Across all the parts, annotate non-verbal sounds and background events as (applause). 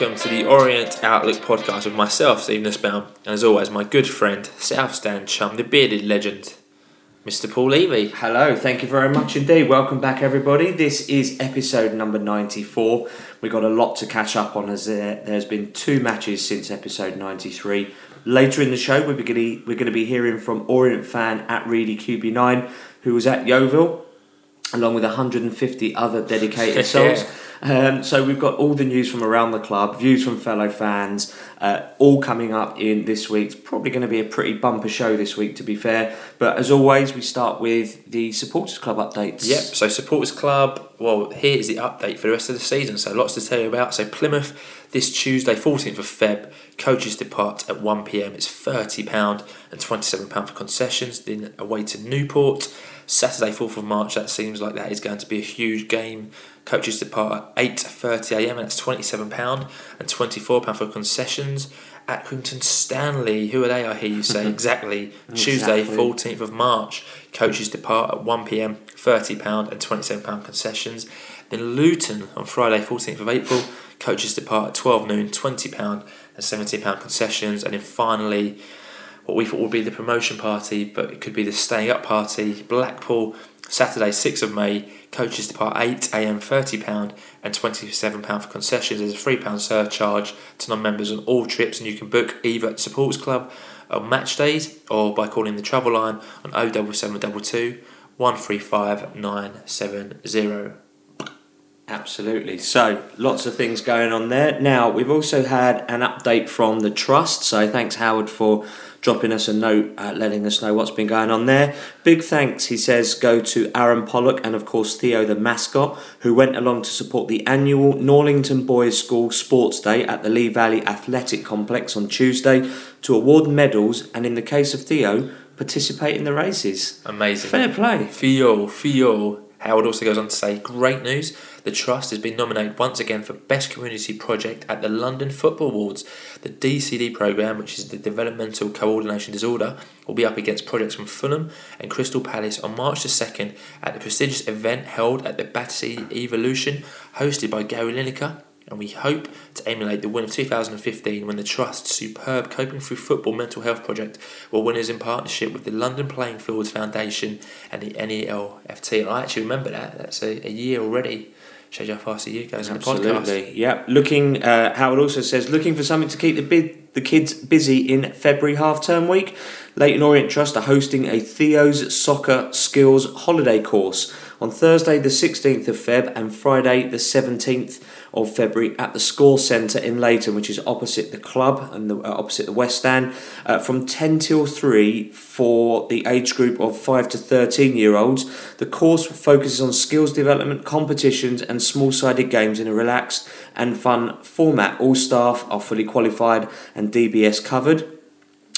welcome to the Orient Outlook podcast with myself, Steve Nussbaum, and as always, my good friend, South Stand chum, the bearded legend, Mr. Paul Levy. Hello, thank you very much indeed. Welcome back, everybody. This is episode number 94. We've got a lot to catch up on as there, there's been two matches since episode 93. Later in the show, we're going we're going to be hearing from Orient fan at Readie QB9, who was at Yeovil, along with 150 other dedicated (laughs) souls. Um, so we've got all the news from around the club, views from fellow fans, uh, all coming up in this week's probably going to be a pretty bumper show this week, to be fair. But as always, we start with the supporters club updates. Yep. So supporters club. Well, here is the update for the rest of the season. So lots to tell you about. So Plymouth this Tuesday, 14th of Feb, coaches depart at 1 pm. It's thirty pound and twenty seven pound for concessions. Then away to Newport. Saturday, 4th of March, that seems like that is going to be a huge game. Coaches depart at 8.30am and that's £27 and £24 for concessions. At Accrington Stanley, who are they, I hear you say? (laughs) exactly. Tuesday, 14th of March, coaches depart at 1pm, £30 and £27 concessions. Then Luton on Friday, 14th of April, coaches depart at 12 noon, £20 and £17 concessions. And then finally, what we thought would be the promotion party, but it could be the staying up party. Blackpool, Saturday, 6th of May, coaches depart 8am, £30 and £27 for concessions. There's a £3 surcharge to non members on all trips, and you can book either at Supporters Club on match days or by calling the travel line on 07722 135 970. Absolutely. So, lots of things going on there. Now, we've also had an update from the Trust. So, thanks, Howard, for dropping us a note, uh, letting us know what's been going on there. Big thanks, he says, go to Aaron Pollock and, of course, Theo, the mascot, who went along to support the annual Norlington Boys School Sports Day at the Lee Valley Athletic Complex on Tuesday to award medals and, in the case of Theo, participate in the races. Amazing. Fair play. Theo, Theo. Howard also goes on to say, great news. The Trust has been nominated once again for Best Community Project at the London Football Awards. The DCD programme, which is the Developmental Coordination Disorder, will be up against projects from Fulham and Crystal Palace on March the 2nd at the prestigious event held at the Battersea Evolution, hosted by Gary Lineker and we hope to emulate the win of 2015 when the Trust's superb Coping Through Football mental health project were winners in partnership with the London Playing Fields Foundation and the NELFT. And I actually remember that, that's a, a year already. Shows you how fast the year goes in the podcast. Yep. Looking, uh, Howard also says, looking for something to keep the bid, the kids busy in February half term week. Leyton Orient Trust are hosting a Theo's Soccer Skills holiday course on Thursday the 16th of Feb and Friday the 17th of February at the Score Centre in Leyton, which is opposite the club and the, uh, opposite the West Stand, uh, from 10 till 3 for the age group of 5 to 13 year olds. The course focuses on skills development, competitions, and small sided games in a relaxed and fun format. All staff are fully qualified and DBS covered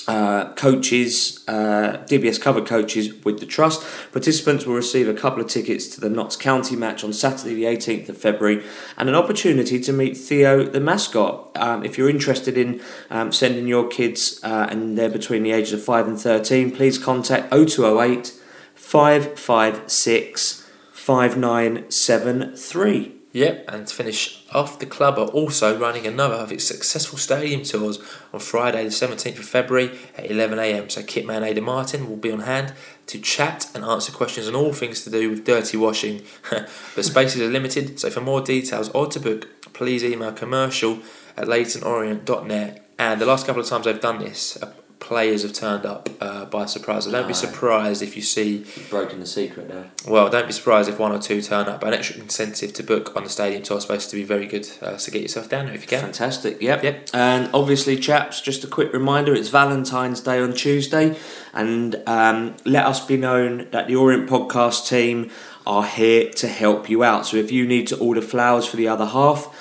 uh, coaches, uh, DBS covered coaches with the trust. Participants will receive a couple of tickets to the Notts County match on Saturday, the 18th of February, and an opportunity to meet Theo, the mascot. Um, if you're interested in um, sending your kids uh, and they're between the ages of 5 and 13, please contact 0208 556 5973. Yep, and to finish off, the club are also running another of its successful stadium tours on Friday, the 17th of February at 11am. So, Kitman Ada Martin will be on hand to chat and answer questions on all things to do with dirty washing. (laughs) but spaces are limited, so for more details or to book, please email commercial at leytonorient.net. And the last couple of times I've done this, players have turned up uh, by surprise. So don't be surprised if you see. You've broken the secret there. Well, don't be surprised if one or two turn up. An extra incentive to book on the stadium tour is supposed to be very good. Uh, so get yourself down there if you can. Fantastic. Yep. Yep. And obviously, chaps, just a quick reminder: it's Valentine's Day on Tuesday, and um, let us be known that the Orient Podcast team are here to help you out. So if you need to order flowers for the other half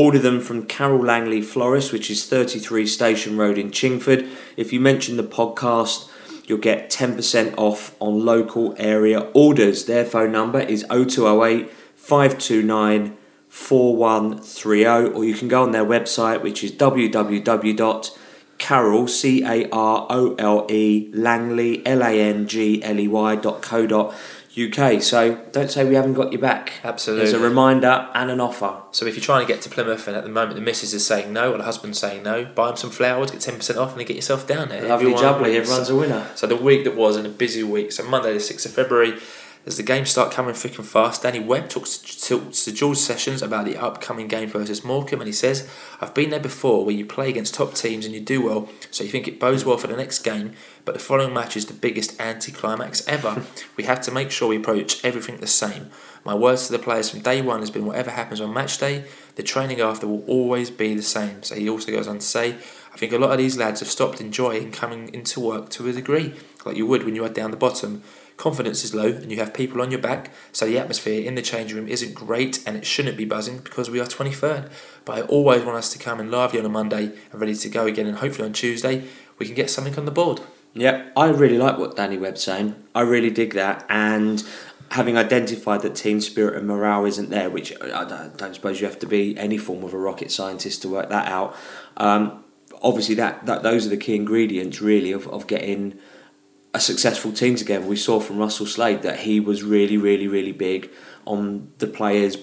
Order them from Carole Langley Florist, which is 33 Station Road in Chingford. If you mention the podcast, you'll get 10% off on local area orders. Their phone number is 0208 529 4130, or you can go on their website, which is www.carol, C A R O L E, Langley, L A N G L E Y dot co dot UK. So don't say we haven't got your back. Absolutely. There's a reminder and an offer. So if you're trying to get to Plymouth and at the moment the missus is saying no or the husband's saying no, buy them some flowers, get ten percent off, and then get yourself down there. Lovely Everyone jubbly, wins. everyone's a winner. So the week that was in a busy week. So Monday the sixth of February, as the games start coming thick and fast, Danny Webb talks to, George Sessions about the upcoming game versus Morecambe, and he says, "I've been there before, where you play against top teams and you do well, so you think it bodes well for the next game, but the following match is the biggest anti-climax ever. (laughs) we have to make sure we approach everything the same." My words to the players from day one has been whatever happens on match day, the training after will always be the same. So he also goes on to say, I think a lot of these lads have stopped enjoying coming into work to a degree, like you would when you are down the bottom. Confidence is low and you have people on your back, so the atmosphere in the change room isn't great and it shouldn't be buzzing because we are 23rd. But I always want us to come in lively on a Monday and ready to go again, and hopefully on Tuesday we can get something on the board. Yeah, I really like what Danny Webb's saying. I really dig that. And having identified that team spirit and morale isn't there, which I don't, suppose you have to be any form of a rocket scientist to work that out. Um, obviously, that, that those are the key ingredients, really, of, of getting a successful team together. We saw from Russell Slade that he was really, really, really big on the players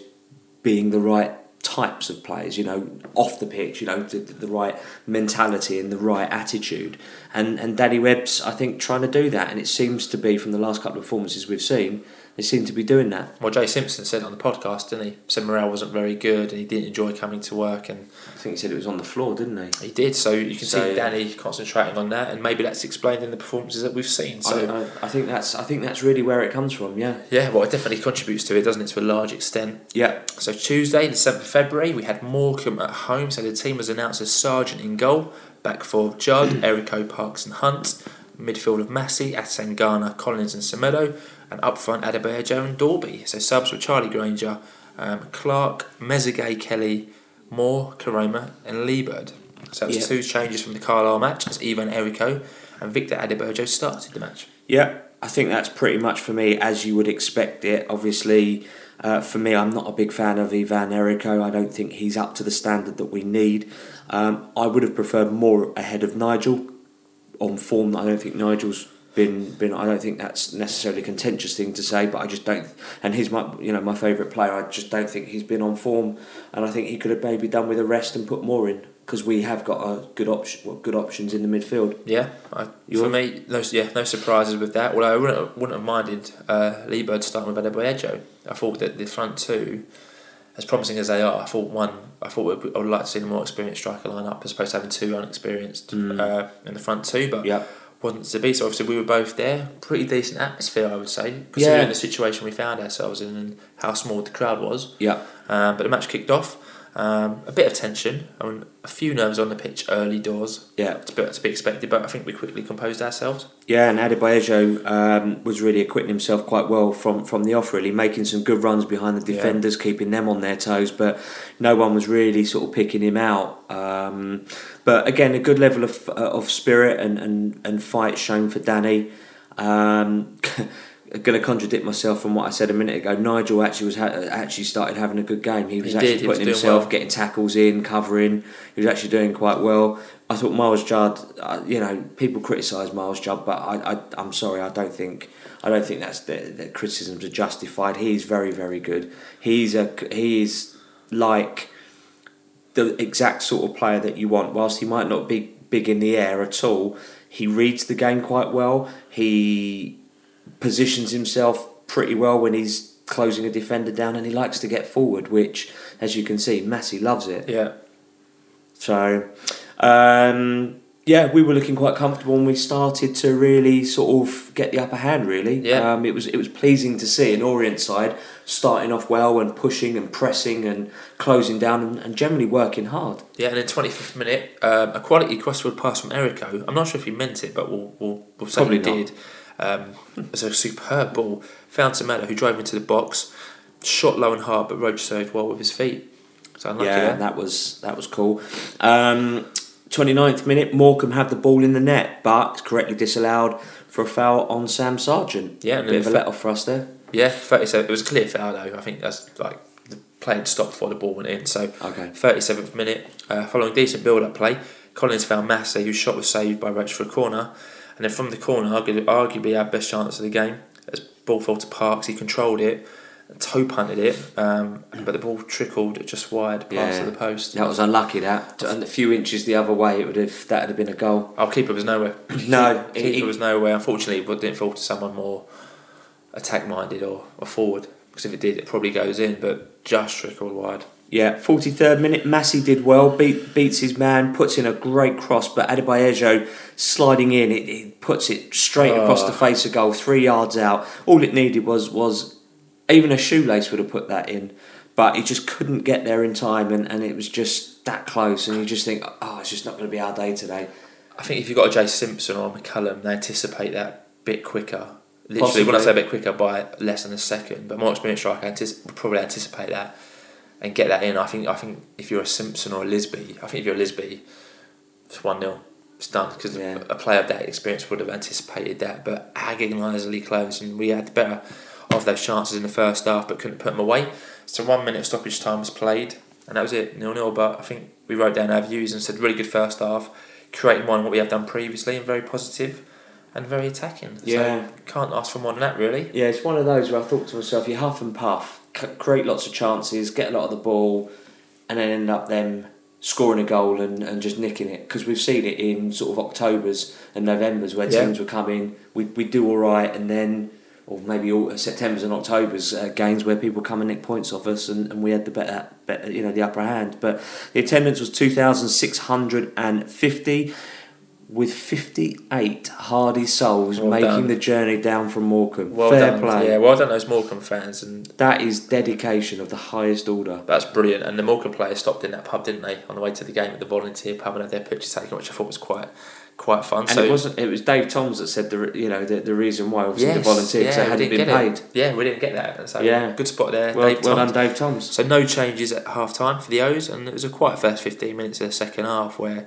being the right types of players, you know, off the pitch, you know, the, the right mentality and the right attitude. And and Danny Webb's, I think, trying to do that. And it seems to be from the last couple of performances we've seen, they seem to be doing that. Well, Jay Simpson said on the podcast, didn't he? Said morale wasn't very good and he didn't enjoy coming to work, and I think he said it was on the floor, didn't he? he did. So you can So- see Danny concentrating on that, and maybe that's explained in the performances that we've seen. So I, I, I think that's I think that's really where it comes from. Yeah. yeah, well, it definitely contributes to it, doesn't it, to a large extent? Yeah. So Tuesday, the seventh of February, we had Morecambe at home. So the team was announced as Sargent in goal, back for Judd, (clears throat) Erico, Parks, and Hunt. Midfield of Massey, Atangana, Collins, and Semedo, and up front Adebayo and Dorby. So subs were Charlie Granger, um, Clark, Mezigay, Kelly, Moore, Koroma, and Liburd. So it was two changes from the Carlisle match as Ivan Erico and Victor Adebayo started the match. Yeah, I think that's pretty much for me as you would expect it. Obviously, uh, for me, I'm not a big fan of Ivan Erico. I don't think he's up to the standard that we need. Um, I would have preferred more ahead of Nigel on form. I don't think Nigel's been been. I don't think that's necessarily a contentious thing to say, but I just don't. And he's my you know my favourite player. I just don't think he's been on form, and I think he could have maybe done with a rest and put more in because we have got a good option, well, good options in the midfield. Yeah, I, for me, no, yeah, no surprises with that. Although I wouldn't, have- wouldn't have minded uh, Liburd starting with Adebayo. I thought that the front two, as promising as they are, I thought one, I thought I would like to see a more experienced striker line up as opposed to having two unexperienced Mm. uh, in the front two. But Yeah. Wasn't to be. So obviously we were both there. Pretty decent atmosphere, I would say, considering Yeah. the situation we found ourselves in and how small the crowd was. Yeah. Um, but the match kicked off. Um, a bit of tension, I mean, a few nerves on the pitch early doors. Yeah. A bit to be expected, but I think we quickly composed ourselves. Yeah, and Adebayo um, was really acquitting himself quite well from, from the off, really, making some good runs behind the Yeah. defenders, keeping them on their toes, but no one was really sort of picking him out. Um, but again, a good level of, uh, of spirit and, and, and fight shown for Danny. (laughs) Going to contradict myself from what I said a minute ago. Nigel actually was ha- actually started having a good game. He was He actually did, putting himself, well. getting tackles in, covering. He was actually doing quite well. I thought Myles Judd. Uh, you know, people criticise Myles Judd, but I, I, I'm sorry. I don't think. I don't think that's the, the criticisms are justified. He's very, very good. He's a. He is like the exact sort of player that you want. Whilst he might not be big in the air at all, he reads the game quite well. He positions himself pretty well when he's closing a defender down, and he likes to get forward, which, as you can see, Massey loves it. Yeah. So, um, yeah, we were looking quite comfortable, and we started to really sort of get the upper hand. Really, Yeah. Um, it was it was pleasing to see an Orient side starting off well and pushing and pressing and closing down and, and generally working hard. Yeah, and in 25th minute, um, a quality crossfield pass from Erico. I'm not sure if he meant it, but we'll, we'll, we'll say Probably he not. did. Um, it was a superb ball. Found Semedo, who drove into the box, shot low and hard, but Roche served well with his feet. So unlucky yeah, there. that was that was cool. Um, 29th minute, Morecambe had the ball in the net, but correctly disallowed for a foul on Sam Sargent. Yeah, and bit of a let off for us there. Yeah, 37. It was a clear foul, though. I think that's like the play had stopped before the ball went in. So Okay. 37th minute, uh, following decent build up play, Collins found Massey, whose shot was saved by Roche for a corner. And then from the corner, arguably, arguably our best chance of the game, as ball fell to Parks. He controlled it, toe punted it, um, but the ball trickled just wide past Yeah. the post. That was unlucky. That and a few inches the other way, it would have that would have been a goal. Our keeper was nowhere. (clears throat) No, keeper it- was nowhere. Unfortunately, but didn't fall to someone more attack minded or, or forward. Because if it did, it probably goes in. But just trickled wide. Yeah, forty third minute, Massey did well, beat beats his man, puts in a great cross, but Adebayo sliding in, it, it puts it straight across the ah. face of goal, three yards out. All it needed was was even a shoelace would have put that in, but he just couldn't get there in time, and, and it was just that close, and you just think, oh, it's just not going to be our day today. I think if you've got a Jay Simpson or a McCallum, they anticipate that bit quicker. Literally, Possibly. when I say a bit quicker, by less than a second. But more experienced striker antici- would probably anticipate that and get that in. I think. I think if you're a Simpson or a Lisbie, I think if you're a Lisbie, it's one 0 It's done because Yeah. a player of that experience would have anticipated that. But agonisingly close, and we had the better of those chances in the first half, but couldn't put them away. So one minute stoppage time was played, and that was it, nil nil. But I think we wrote down our views and said really good first half, creating more than what we have done previously, and very positive and very attacking. Yeah. so can't ask for more than that really. Yeah, it's one of those where I thought to myself, you huff and puff, c- create lots of chances, get a lot of the ball, and then end up them scoring a goal and, and just nicking it. Because we've seen it in sort of Octobers and Novembers where Yeah. teams come in, we we do all right, and then, or maybe all, September's and Octobers uh, games where people come and nick points off us, and, and we had the better, better, you know, the upper hand. But the attendance was two thousand six hundred and fifty. With 58 hardy souls Well making done. the journey down from Morecambe. Well Fair done. play. Yeah, well done those Morecambe fans and That is dedication of the highest order. That's brilliant. And the Morecambe players stopped in that pub, didn't they, on the way to the game at the volunteer pub and had their pictures taken, which I thought was quite quite fun. And so it wasn't. It was Dave Toms that said the you know the, the reason why obviously the Yes, volunteers yeah, they hadn't been paid. it. Yeah, we didn't get that. So Yeah. good spot there, Well, Dave well Toms. done, Dave Toms. So no changes at half time for the O's, and it was a quiet first fifteen minutes of the second half where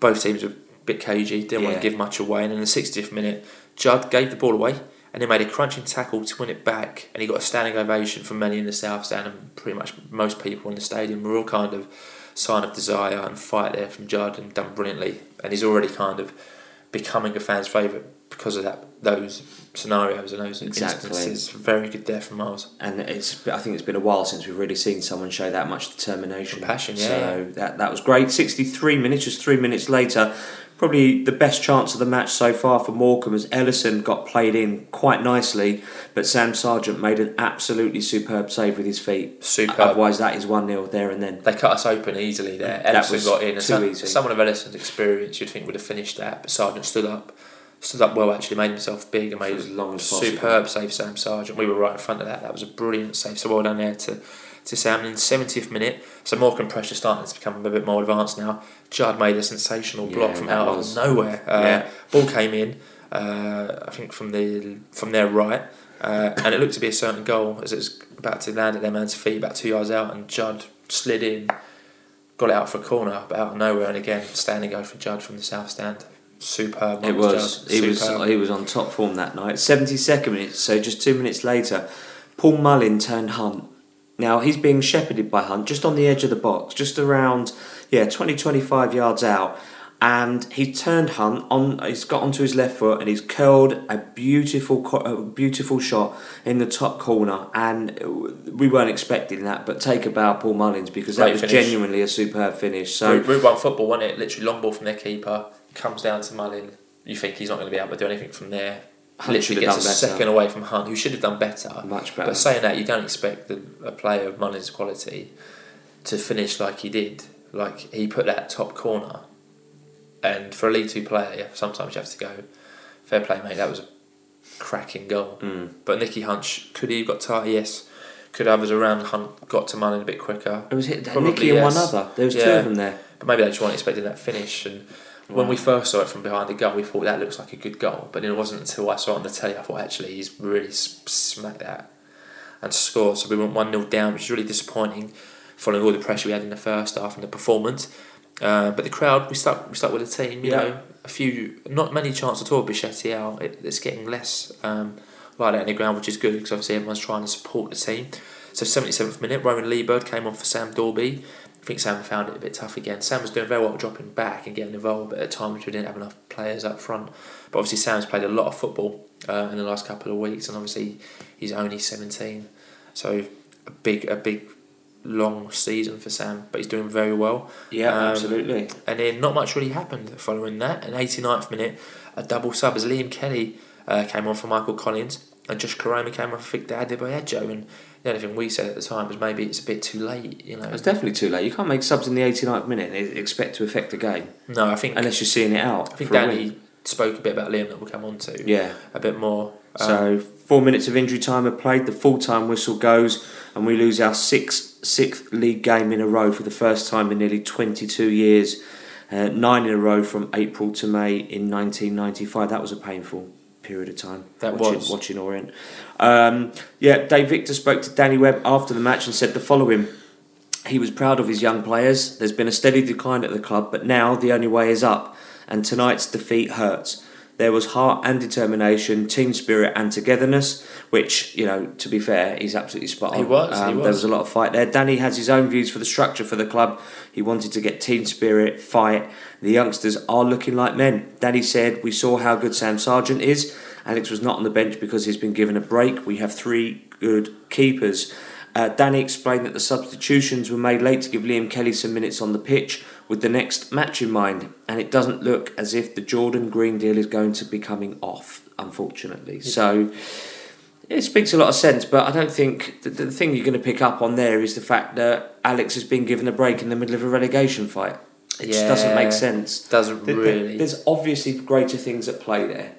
both teams were bit cagey, didn't want to give much away, and in the sixtieth minute, Judd gave the ball away. And he made a crunching tackle to win it back, and he got a standing ovation from many in the south stand, and pretty much most people in the stadium. A real kind of sign of desire and fight there from Judd, and done brilliantly. And he's already kind of becoming a fan's favourite because of that those scenarios and those Exactly. instances. Very good there from Miles. And it's I think it's been a while since we've really seen someone show that much determination, Passion, yeah, So that that was great. Sixty three minutes, just three minutes later. Probably the best chance of the match so far for Morecambe as Ellison got played in quite nicely, but Sam Sargent made an absolutely superb save with his feet. Superb. Otherwise, that is 1 0 there and then. They cut us open easily there. That Ellison got in. Too some, easy. someone of Ellison's experience, you'd think would have finished that, but Sargent stood up. Stood up well, actually, made himself big and made as long as possible. superb save, Sam Sargent. We were right in front of that. That was a brilliant save. So well done there to, to Sam. And in 70th minute, so Morecambe pressure starting to become a bit more advanced now. Judd made a sensational block Yeah, from out was- of nowhere. Uh, Yeah. Ball came in, uh, I think from the from their right, uh, and it looked to be a certain goal as it was about to land at their man's feet, about two yards out, and Judd slid in, got it out for a corner, but out of nowhere, and again standing go for Judd from the south stand. Superb. It was. Judd, He was. He was on top form that night. Seventy second minute. So just two minutes later, Paul Mullin turned Hunt. Now he's being shepherded by Hunt just on the edge of the box, just around yeah 20, 25 yards out, and he turned Hunt on. He's got onto his left foot and he's curled a beautiful, a beautiful shot in the top corner. And we weren't expecting that, but take a bow, Paul Mullins, because that was finish. genuinely a superb finish. So Route, One football, wasn't it? Literally long ball from their keeper, comes down to Mullin. You think he's not going to be able to do anything from there. Hunt Literally gets a better. second away from Hunt, who should have done better. much better. But saying that, you don't expect the, a player of Mullin's quality to finish like he did. Like he put that top corner, and for a League Two player, sometimes you have to go. Fair play, mate. That was a cracking goal. Mm. But Nicky Hunt could he have got tight? Yes. Could others around Hunt got to Mullin a bit quicker? It was hit, Probably Nicky and one yes. other. There was two of them there. But maybe they just weren't expecting that finish. And when we first saw it from behind the goal, we thought that looks like a good goal. But it wasn't until I saw it on the telly I thought actually he's really smacked that and scored. So we went one 0 down, which is really disappointing, following all the pressure we had in the first half and the performance. Uh, but the crowd, we stuck, we stuck with the team. You Yeah. know, a few, not many chances at all. Becchetti out. It, it's getting less um, like that in the ground, which is good because obviously everyone's trying to support the team. So 77th minute, Rowan Liburd came on for Sam Dalby. Think Sam found it a bit tough again. Sam was doing very well dropping back and getting involved, but at times we didn't have enough players up front. But obviously, Sam's played a lot of football uh, in the last couple of weeks, and obviously he's only seventeen, so a big, a big, long season for Sam. But he's doing very well. Yeah, Um, absolutely. And then not much really happened following that. An 89th minute, a double sub as Liam Kelly uh, came on for Michael Collins, and Josh Koroma came on for Victor Adebayo. And the only thing we said at the time was maybe it's a bit too late. You know, It's definitely too late. You can't make subs in the 89th minute and expect to affect the game no, I think unless you're seeing it out. I think Danny spoke a bit about Liam that we'll come on to Yeah. a bit more. Um, So four minutes of injury time are played. The full time whistle goes, and we lose our sixth sixth league game in a row for the first time in nearly 22 years. Uh, nine in a row from April to May in 1995. That was a painful period of time. That watching, was. watching Orient. Um, yeah, Dave Victor spoke to Danny Webb after the match and said the following. He was proud of his young players. There's been a steady decline at the club, but now the only way is up, and tonight's defeat hurts. There was heart and determination, team spirit and togetherness, which, you know, to be fair, he's absolutely spot on. He was, he There was. was a lot of fight there. Danny has his own views for the structure for the club. He wanted to get team spirit, fight. The youngsters are looking like men. Danny said, We saw how good Sam Sargent is. Alex was not on the bench because he's been given a break. We have three good keepers. Uh, Danny explained that the substitutions were made late to give Liam Kelly some minutes on the pitch with the next match in mind, and it doesn't look as if the Jordan Green deal is going to be coming off, unfortunately. So it speaks a lot of sense, but I don't think the, the thing you're going to pick up on there is the fact that Alex has been given a break in the middle of a relegation fight. It just doesn't make sense. doesn't There- there- really. There's obviously greater things at play there.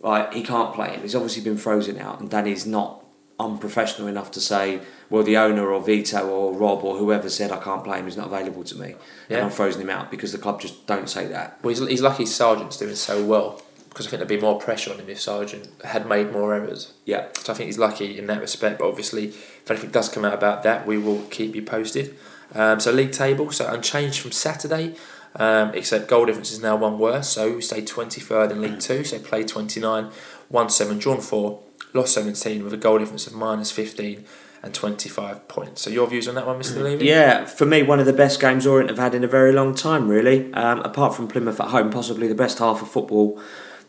Right, he can't play him. He's obviously been frozen out, and Danny's not unprofessional enough to say, well, the owner or Vito or Rob or whoever said I can't play him. He's not available to me, Yeah. and I'm frozen him out because the club just don't say that. Well, he's, he's lucky Sargent's doing so well because I think there'd be more pressure on him if Sargent had made more errors. Yeah, So I think he's lucky in that respect. But obviously, if anything does come out about that, we will keep you posted. Um, so league table, so unchanged from Saturday, um, except goal difference is now one worse. So we stay twenty third in League Two. So play twenty nine, won seven, drawn four, lost seventeen with a goal difference of minus fifteen and twenty five points. So your views on that one, Mister Levy? Yeah, for me, one of the best games Orient have had in a very long time, really. Um, apart from Plymouth at home, possibly the best half of football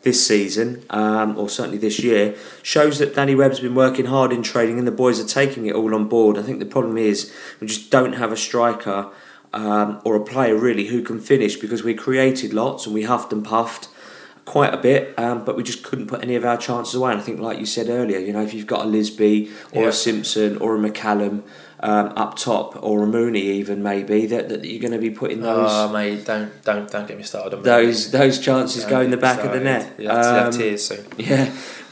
this season, um, or certainly this year, shows that Danny Webb's been working hard in training and the boys are taking it all on board. I think the problem is we just don't have a striker um, or a player really who can finish because we created lots and we huffed and puffed quite a bit, um, but we just couldn't put any of our chances away. And I think, like you said earlier, you know, if you've got a Lisbie or Yeah. a Simpson or a McCallum um, up top or a Mooney even maybe that, that you're going to be putting those Oh mate, don't don't don't get me started on those those chances Don't go in the back of the net. You'll have to have Um, tears soon. (laughs) yeah,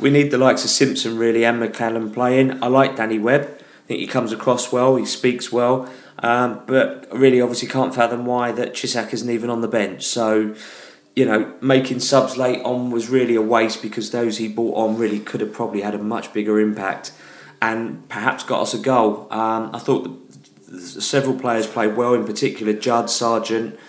we need the likes of Simpson really and McCallum playing. I like Danny Webb. I think he comes across well. He speaks well, um, but really, obviously, can't fathom why that Cisak isn't even on the bench. So, you know, making subs late on was really a waste because those he brought on really could have probably had a much bigger impact and perhaps got us a goal. Um, I thought several players played well, in particular Judd Sargent.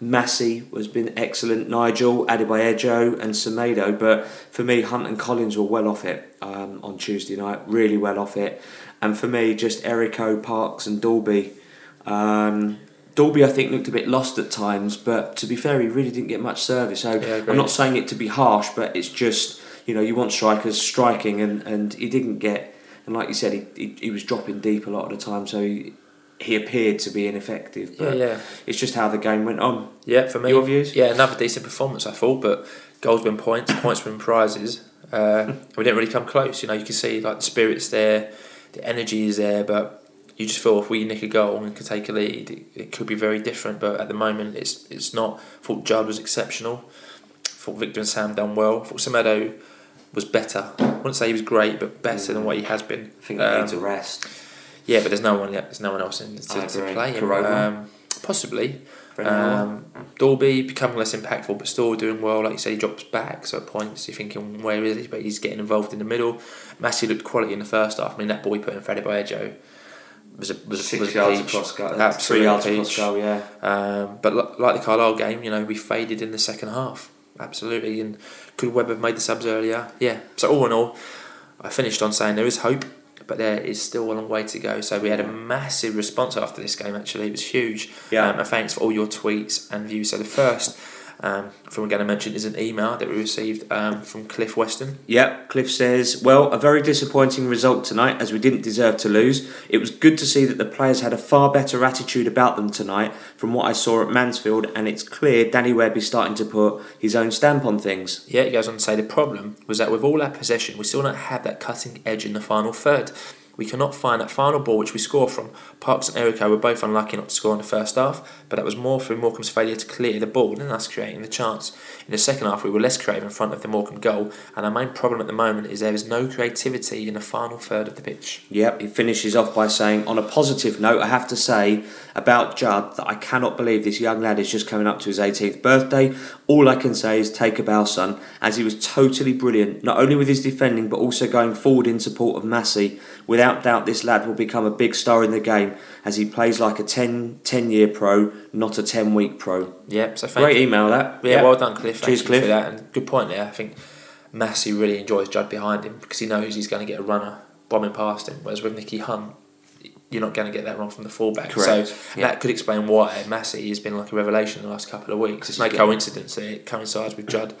Massey has been excellent, Nigel, Adebayo and Semedo, but for me Hunt and Collins were well off it um, on Tuesday night, really well off it. And for me, just Erico, Parks and Dalby. Um, Dalby, I think, looked a bit lost at times, but to be fair, he really didn't get much service. So Yeah. I'm not saying it to be harsh, but it's just, you know, you want strikers striking, and, and he didn't get, and like you said, he, he, he was dropping deep a lot of the time, so he, he appeared to be ineffective. Yeah, But yeah. it's just how the game went on. Yeah, for me. Your views? Yeah, another decent performance, I thought, but goals win points, points win prizes. Uh, (laughs) we didn't really come close. You know, you can see like the spirit's there, the energy is there, but you just feel if we nick a goal and could take a lead, it, it could be very different. But at the moment, it's it's not. I thought Judd was exceptional. I thought Victor and Sam done well. I thought Semedo was better. I wouldn't say he was great, but better than what he has been. I think he Um, needs a rest. Yeah, but there's no one. There's no one else in to, to play him. Um, possibly. for an hour. Um, Dalby becoming less impactful, but still doing well. Like you said, he drops back, so at points you're thinking, where is he? But he's getting involved in the middle. Massey looked quality in the first half. I mean, that ball he put in Freddie Baejo was a was Six was yards peach. across goal, Absolute three yards peach. across goal, yeah. Um, but li- like the Carlisle game, you know, we faded in the second half. Absolutely. And could Webb have made the subs earlier? Yeah. So all in all, I finished on saying there is hope, but there is still a long way to go. So we had a massive response after this game. Actually, it was huge. Yeah. Um, and thanks for all your tweets and views. So the first. Um, from again I mentioned is an email that we received um, from Cliff Weston. Yep, Cliff says, Well, a very disappointing result tonight as we didn't deserve to lose. It was good to see that the players had a far better attitude about them tonight from what I saw at Mansfield, and it's clear Danny Webb is starting to put his own stamp on things. Yeah, he goes on to say the problem was that with all our possession, we still don't have that cutting edge in the final third. We cannot find that final ball which we score from. Parks and Erico were both unlucky not to score in the first half, but that was more through Morecambe's failure to clear the ball than us creating the chance. In the second half, we were less creative in front of the Morecambe goal, and our main problem at the moment is there is no creativity in the final third of the pitch. Yep, he finishes off by saying, On a positive note, I have to say about Judd that I cannot believe this young lad is just coming up to his 18th birthday. All I can say is take a bow, son, as he was totally brilliant, not only with his defending but also going forward in support of Massey. Without doubt, this lad will become a big star in the game as he plays like a 10, 10 year pro, not a 10 week pro. Yep, so thank Great you. email, that. Yeah, Yep. well done, Cliff. Cheers, Cliff. for that. And good point there. I think Massey really enjoys Judd behind him because he knows he's going to get a runner bombing past him. Whereas with Nicky Hunt, you're not going to get that run from the fullback. Correct. So Yeah. that could explain why Massey has been like a revelation in the last couple of weeks. It's no coincidence that it coincides with Judd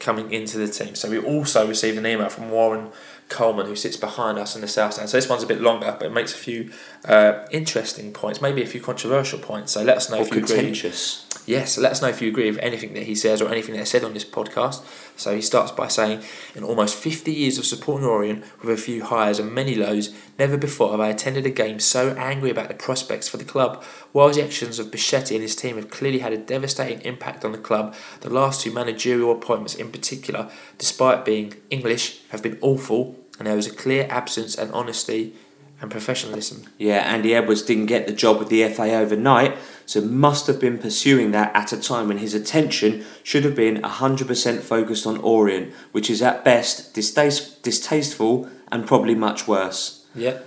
coming into the team. So we also received an email from Warren Coleman, who sits behind us in the south stand. So this one's a bit longer, but it makes a few uh, interesting points, maybe a few controversial points. So let us know Or if you agree. Yes, let us know if you agree with anything that he says or anything that I said on this podcast. So he starts by saying, In almost 50 years of supporting Orient, with a few highs and many lows, never before have I attended a game so angry about the prospects for the club. While the actions of Becchetti and his team have clearly had a devastating impact on the club, the last two managerial appointments in particular, despite being English, have been awful, and there is a clear absence and honesty and professionalism. Yeah, Andy Edwards didn't get the job with the FA overnight, so must have been pursuing that at a time when his attention should have been 100% focused on Orient, which is at best distaste, distasteful and probably much worse. Yeah.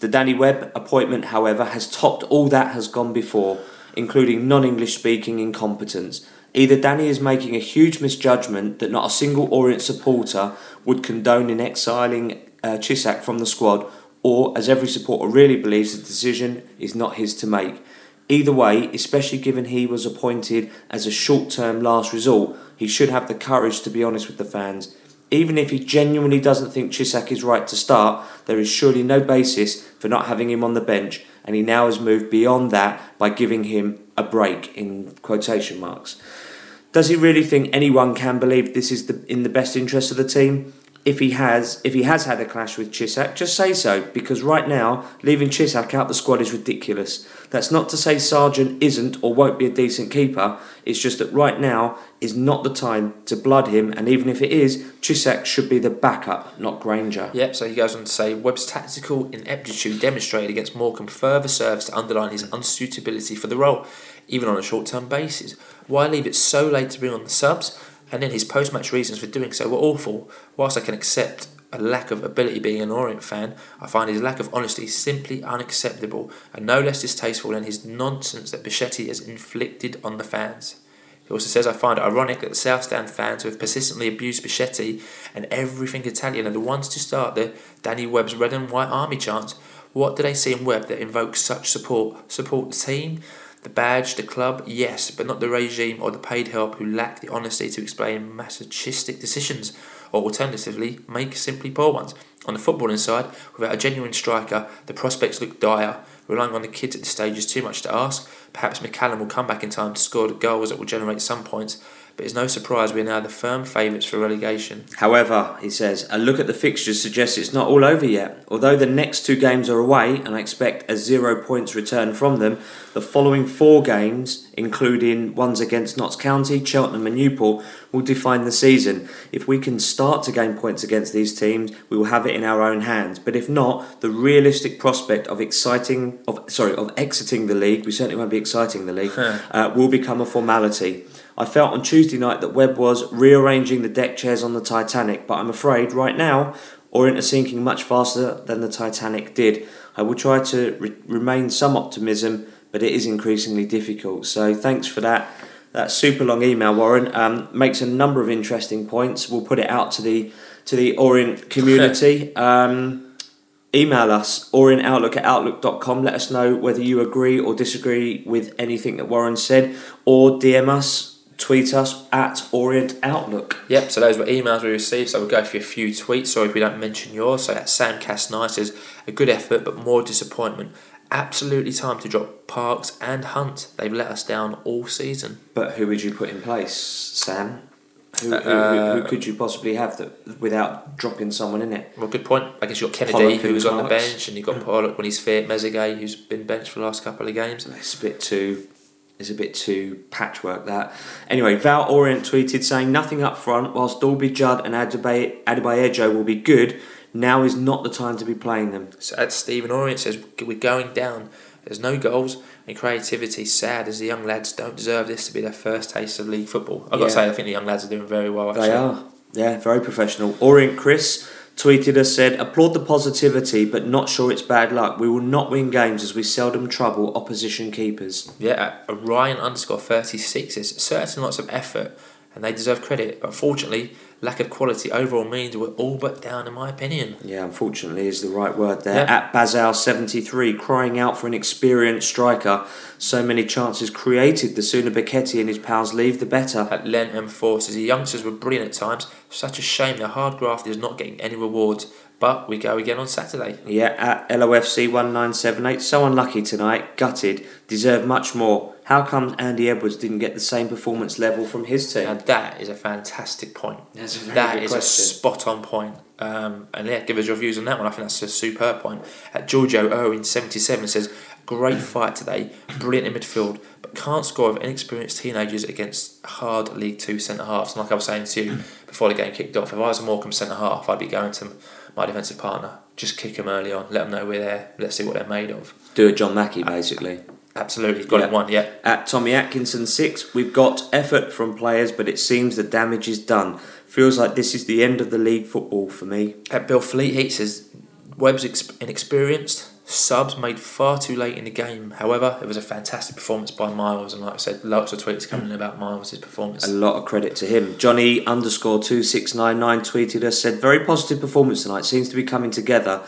The Danny Webb appointment, however, has topped all that has gone before, including non English speaking incompetence. Either Danny is making a huge misjudgment that not a single Orient supporter would condone in exiling uh, Cisak from the squad, or as every supporter really believes, the decision is not his to make. Either way, especially given he was appointed as a short term last resort, he should have the courage to be honest with the fans. Even if he genuinely doesn't think Cisak is right to start, there is surely no basis for not having him on the bench, and he now has moved beyond that by giving him a break in quotation marks. Does he really think anyone can believe this is the, in the best interest of the team? If he has, if he has had a clash with Cisak, just say so. Because right now, leaving Cisak out the squad is ridiculous. That's not to say Sargent isn't or won't be a decent keeper. It's just that right now is not the time to blood him. And even if it is, Cisak should be the backup, not Grainger. Yep, so he goes on to say Webb's tactical ineptitude demonstrated against Morecambe further serves to underline his unsuitability for the role, even on a short term basis. Why leave it so late to bring on the subs? And then his post match reasons for doing so were awful. Whilst I can accept a lack of ability being an Orient fan, I find his lack of honesty simply unacceptable and no less distasteful than his nonsense that Becchetti has inflicted on the fans. He also says, I find it ironic that the South Stand fans who have persistently abused Becchetti and everything Italian are the ones to start the Danny Webb's red and white army chant. What do they see in Webb that invokes such support? Support the team? The badge, the club, yes, but not the regime or the paid help who lack the honesty to explain masochistic decisions, or alternatively, make simply poor ones. On the footballing side, without a genuine striker, the prospects look dire. Relying on the kids at this stage is too much to ask. Perhaps McCallum will come back in time to score the goals that will generate some points, but it's no surprise we are now the firm favourites for relegation. However, he says, a look at the fixtures suggests it's not all over yet. Although the next two games are away, and I expect a zero points return from them, the following four games, including ones against Notts County, Cheltenham, and Newport, will define the season. If we can start to gain points against these teams, we will have it in our own hands. But if not, the realistic prospect of exciting, of sorry, of exiting the league, we certainly won't be exciting the league, (laughs) uh, will become a formality. I felt on Tuesday night that Webb was rearranging the deck chairs on the Titanic, but I'm afraid right now Orient are sinking much faster than the Titanic did. I will try to re- remain some optimism, but it is increasingly difficult. So thanks for that. That super long email, Warren, um, makes a number of interesting points. We'll put it out to the to the Orient (laughs) community. um, Email us or in outlook at outlook.com. Let us know whether you agree or disagree with anything that Warren said, or DM us, tweet us at Orient Outlook. Yep, so those were emails we received. So we'll go through a few tweets. Sorry if we don't mention yours. So that Sam Cast9 says, a good effort but more disappointment. Absolutely time to drop Parks and Hunt. They've let us down all season. But who would you put in place, Sam? Who, who, Uh, who, who could you possibly have that without dropping someone in it? Well, good point. I guess you've got Kennedy, who was on the bench, and you've got Pollock when he's fit, Mezzagay, who's been benched for the last couple of games. It's a bit It's a bit too patchwork that. Anyway, Val Orient tweeted saying nothing up front. Whilst Dalby Judd and Adebayo Adebayo will be good, now is not the time to be playing them. So at Stephen Orient says we're going down. There's no goals and creativity. Sad as the young lads don't deserve this to be their first taste of league football. I've got to say, I think the young lads are doing very well. Actually. They are. Yeah, very professional. Orient Chris tweeted us said, applaud the positivity, but not sure it's bad luck. We will not win games as we seldom trouble opposition keepers. Yeah, at Ryan underscore 36 is certainly lots of effort and they deserve credit. But unfortunately, lack of quality overall means we're all but down, in my opinion. Yeah, unfortunately is the right word there. Yeah. At Bazal73, crying out for an experienced striker. So many chances created. The sooner Becchetti and his pals leave, the better. At Len M4 the youngsters were brilliant at times. Such a shame their hard graft is not getting any rewards. But we go again on Saturday. Yeah, at LOFC1978, so unlucky tonight, gutted, deserved much more. How come Andy Edwards didn't get the same performance level from his team? Now that is a fantastic point. That's a very That good is question. a spot on point. Um, and yeah, give us your views on that one. I think that's a superb point. At Giorgio Owen seventy seven says, Great fight today, brilliant in midfield, but can't score with inexperienced teenagers against hard League Two centre halves. And like I was saying to you before the game kicked off, if I was a Morecambe centre half, I'd be going to my defensive partner. Just kick them early on, let them know we're there, let's see what they're made of. Do a John Mackey, basically. Absolutely, got Yeah. it one, yeah. At Tommy Atkinson 6, we've got effort from players, but it seems the damage is done. Feels like this is the end of the league football for me. At Bill Fleet, he says Webb's ex- inexperienced, subs made far too late in the game. However, it was a fantastic performance by Miles, and like I said, lots of tweets coming in about Miles' performance. A lot of credit to him. Johnny underscore 2699 tweeted us, said, Very positive performance tonight, seems to be coming together.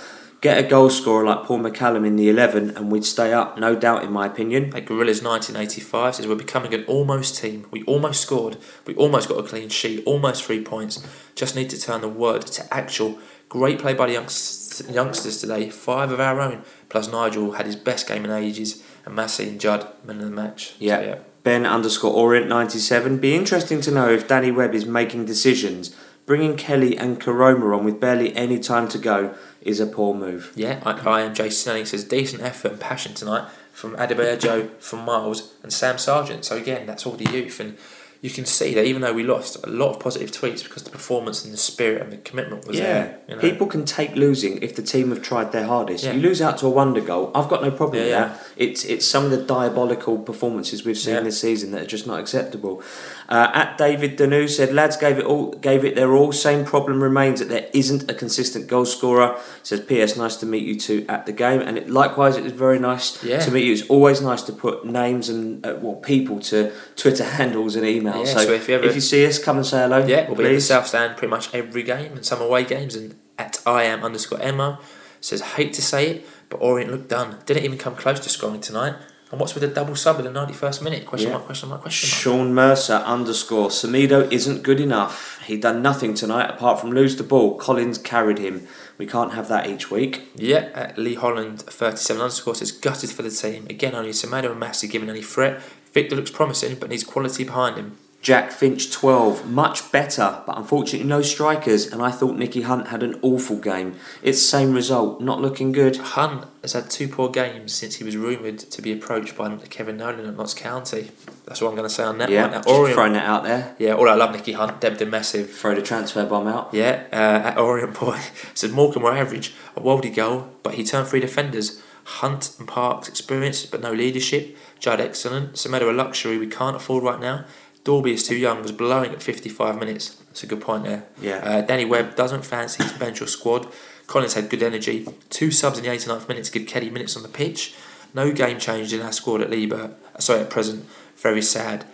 Get a goal scorer like Paul McCallum in the 11 and we'd stay up, no doubt in my opinion. At Gorillas 1985 says we're becoming an almost team. We almost scored. We almost got a clean sheet. Almost three points. Just need to turn the word to actual. Great play by the youngs- youngsters today. Five of our own. Plus Nigel had his best game in ages. And Massey and Judd men of the match. Yeah. So, yeah. Ben underscore Orient 97. Be interesting to know if Danny Webb is making decisions. Bringing Kelly and Koroma on with barely any time to go is a poor move. Yeah, I, I am Jason Snelling says decent effort and passion tonight from Adebayo from Miles and Sam Sargent. So again, that's all the youth, and you can see that even though we lost, a lot of positive tweets because the performance and the spirit and the commitment was yeah, there. You know? people can take losing if the team have tried their hardest. Yeah. You lose out to a wonder goal. I've got no problem Yeah, with that. It's it's some of the diabolical performances we've seen this season that are just not acceptable. Uh, at David Danu said, lads gave it all, gave it their all. Same problem remains that there isn't a consistent goal scorer. Says, P.S. Nice to meet you two at the game, and it, likewise, it was very nice to meet you. It's always nice to put names and uh, well people to Twitter (laughs) handles and Yeah, so so if you ever- if you see us, come and say hello. Yeah, we'll be in the. South Stand pretty much every game and some away games. And at I am underscore Emma says, hate to say it, but Orient looked done. Didn't even come close to scoring tonight. And what's with the double sub in the 91st minute? Question Yeah. mark, question mark, question mark. Sean Mercer underscore Semedo isn't good enough. He done nothing tonight apart from lose the ball. Collins carried him. We can't have that each week. Yeah, at Lee Holland 37 underscore says gutted for the team. Again, only Semedo and Massey giving any threat. Victor looks promising, but needs quality behind him. Jack Finch 12, much better, but unfortunately no strikers, and I thought Nicky Hunt had an awful game. It's same result, not looking good. Hunt has had two poor games since he was rumoured to be approached by Kevin Nolan at Notts County. That's what I'm going to say on that yeah, one. At throwing that out there. yeah, all I love Nicky Hunt, Debden massive. Throw the transfer bomb out. Yeah, uh, at Orient (laughs) Boy said Morecambe were average, a worldy goal, but he turned three defenders. Hunt and Parks experienced but no leadership. Judd excellent. Semedo a luxury we can't afford right now. Dalby is too young, was blowing at 55 minutes. That's a good point there. Yeah. Uh, Danny Webb doesn't fancy his bench or squad. Collins had good energy. Two subs in the 89th minute to give Kelly minutes on the pitch. No game changed in our squad at Liebert. uh, Sorry, at present. Very sad.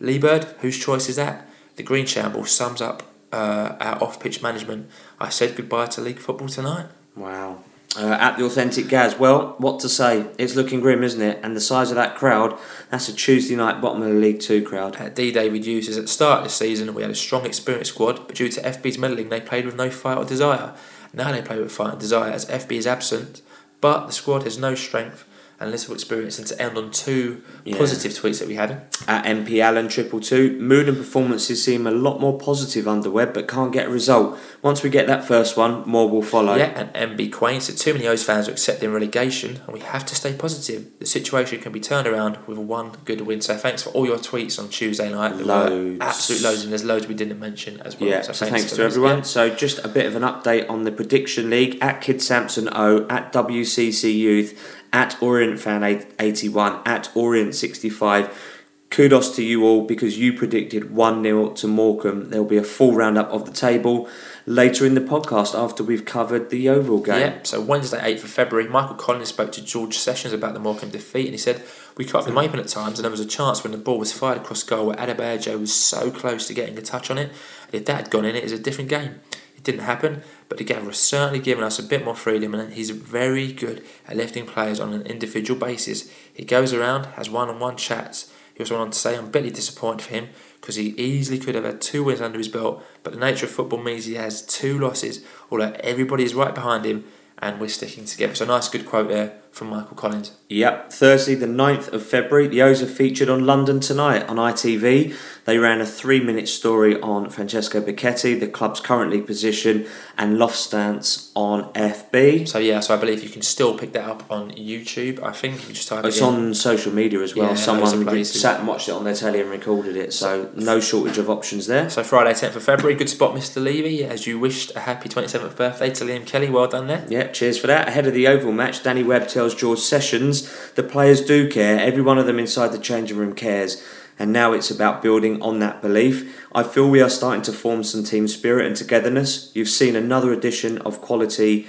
Liburd, whose choice is that? The Green Shamble sums up uh, our off-pitch management. I said goodbye to league football tonight. Wow. Uh, at the authentic Gaz, well, what to say? It's looking grim, isn't it? And the size of that crowd, that's a Tuesday night bottom of the League Two crowd. Uh, D Hughes says at the start of the season we had a strong, experienced squad, but due to FB's meddling, they played with no fight or desire. Now they play with fight and desire as FB is absent, but the squad has no strength and little experience. And to end on two Yeah. positive tweets that we had. At MP Allen triple two, mood and performances seem a lot more positive under Webb, but can't get a result. Once we get that first one, more will follow. Yeah, and MB Quain said too many O's fans are accepting relegation, and we have to stay positive. The situation can be turned around with one good win. So thanks for all your tweets on Tuesday night. There Loads. absolute loads, and there's loads we didn't mention as well. Yeah, so thanks, for to those. everyone. Yeah. So just a bit of an update on the prediction league at Kid Sampson O, at WCC Youth, at Orient Fan 81, at Orient 65. Kudos to you all because you predicted 1 0 to Morecambe. There'll be a full roundup of the table later in the podcast after we've covered the overall game. Yeah, so Wednesday, 8th of February, Michael Collins spoke to George Sessions about the Morecambe defeat and he said, We cut them open at times and there was a chance when the ball was fired across goal where Adebayo was so close to getting a touch on it. If that had gone in, it is a different game. It didn't happen, but the Gavin has certainly given us a bit more freedom and he's very good at lifting players on an individual basis. He goes around, has one on one chats. He also went on to say, I'm bitterly disappointed for him because he easily could have had two wins under his belt, but the nature of football means he has two losses, although everybody is right behind him and we're sticking together. So, nice, good quote there from Michael Collins. Yep, Thursday, the 9th of February, the O's are featured on London Tonight on ITV. They ran a three minute story on Francesco Becchetti, the club's currently position, and loft stance on FB. So, yeah, so I believe you can still pick that up on YouTube. I think you just type It's it on social media as well. Yeah, Someone sat and watched it on their telly and recorded it, so no shortage of options there. So, Friday, 10th of February, good spot, Mr. Levy, as you wished a happy 27th birthday to Liam Kelly. Well done there. Yeah, cheers for that. Ahead of the Yeovil match, Danny Webb tells George Sessions the players do care. Every one of them inside the changing room cares. And now it's about building on that belief. I feel we are starting to form some team spirit and togetherness. You've seen another edition of quality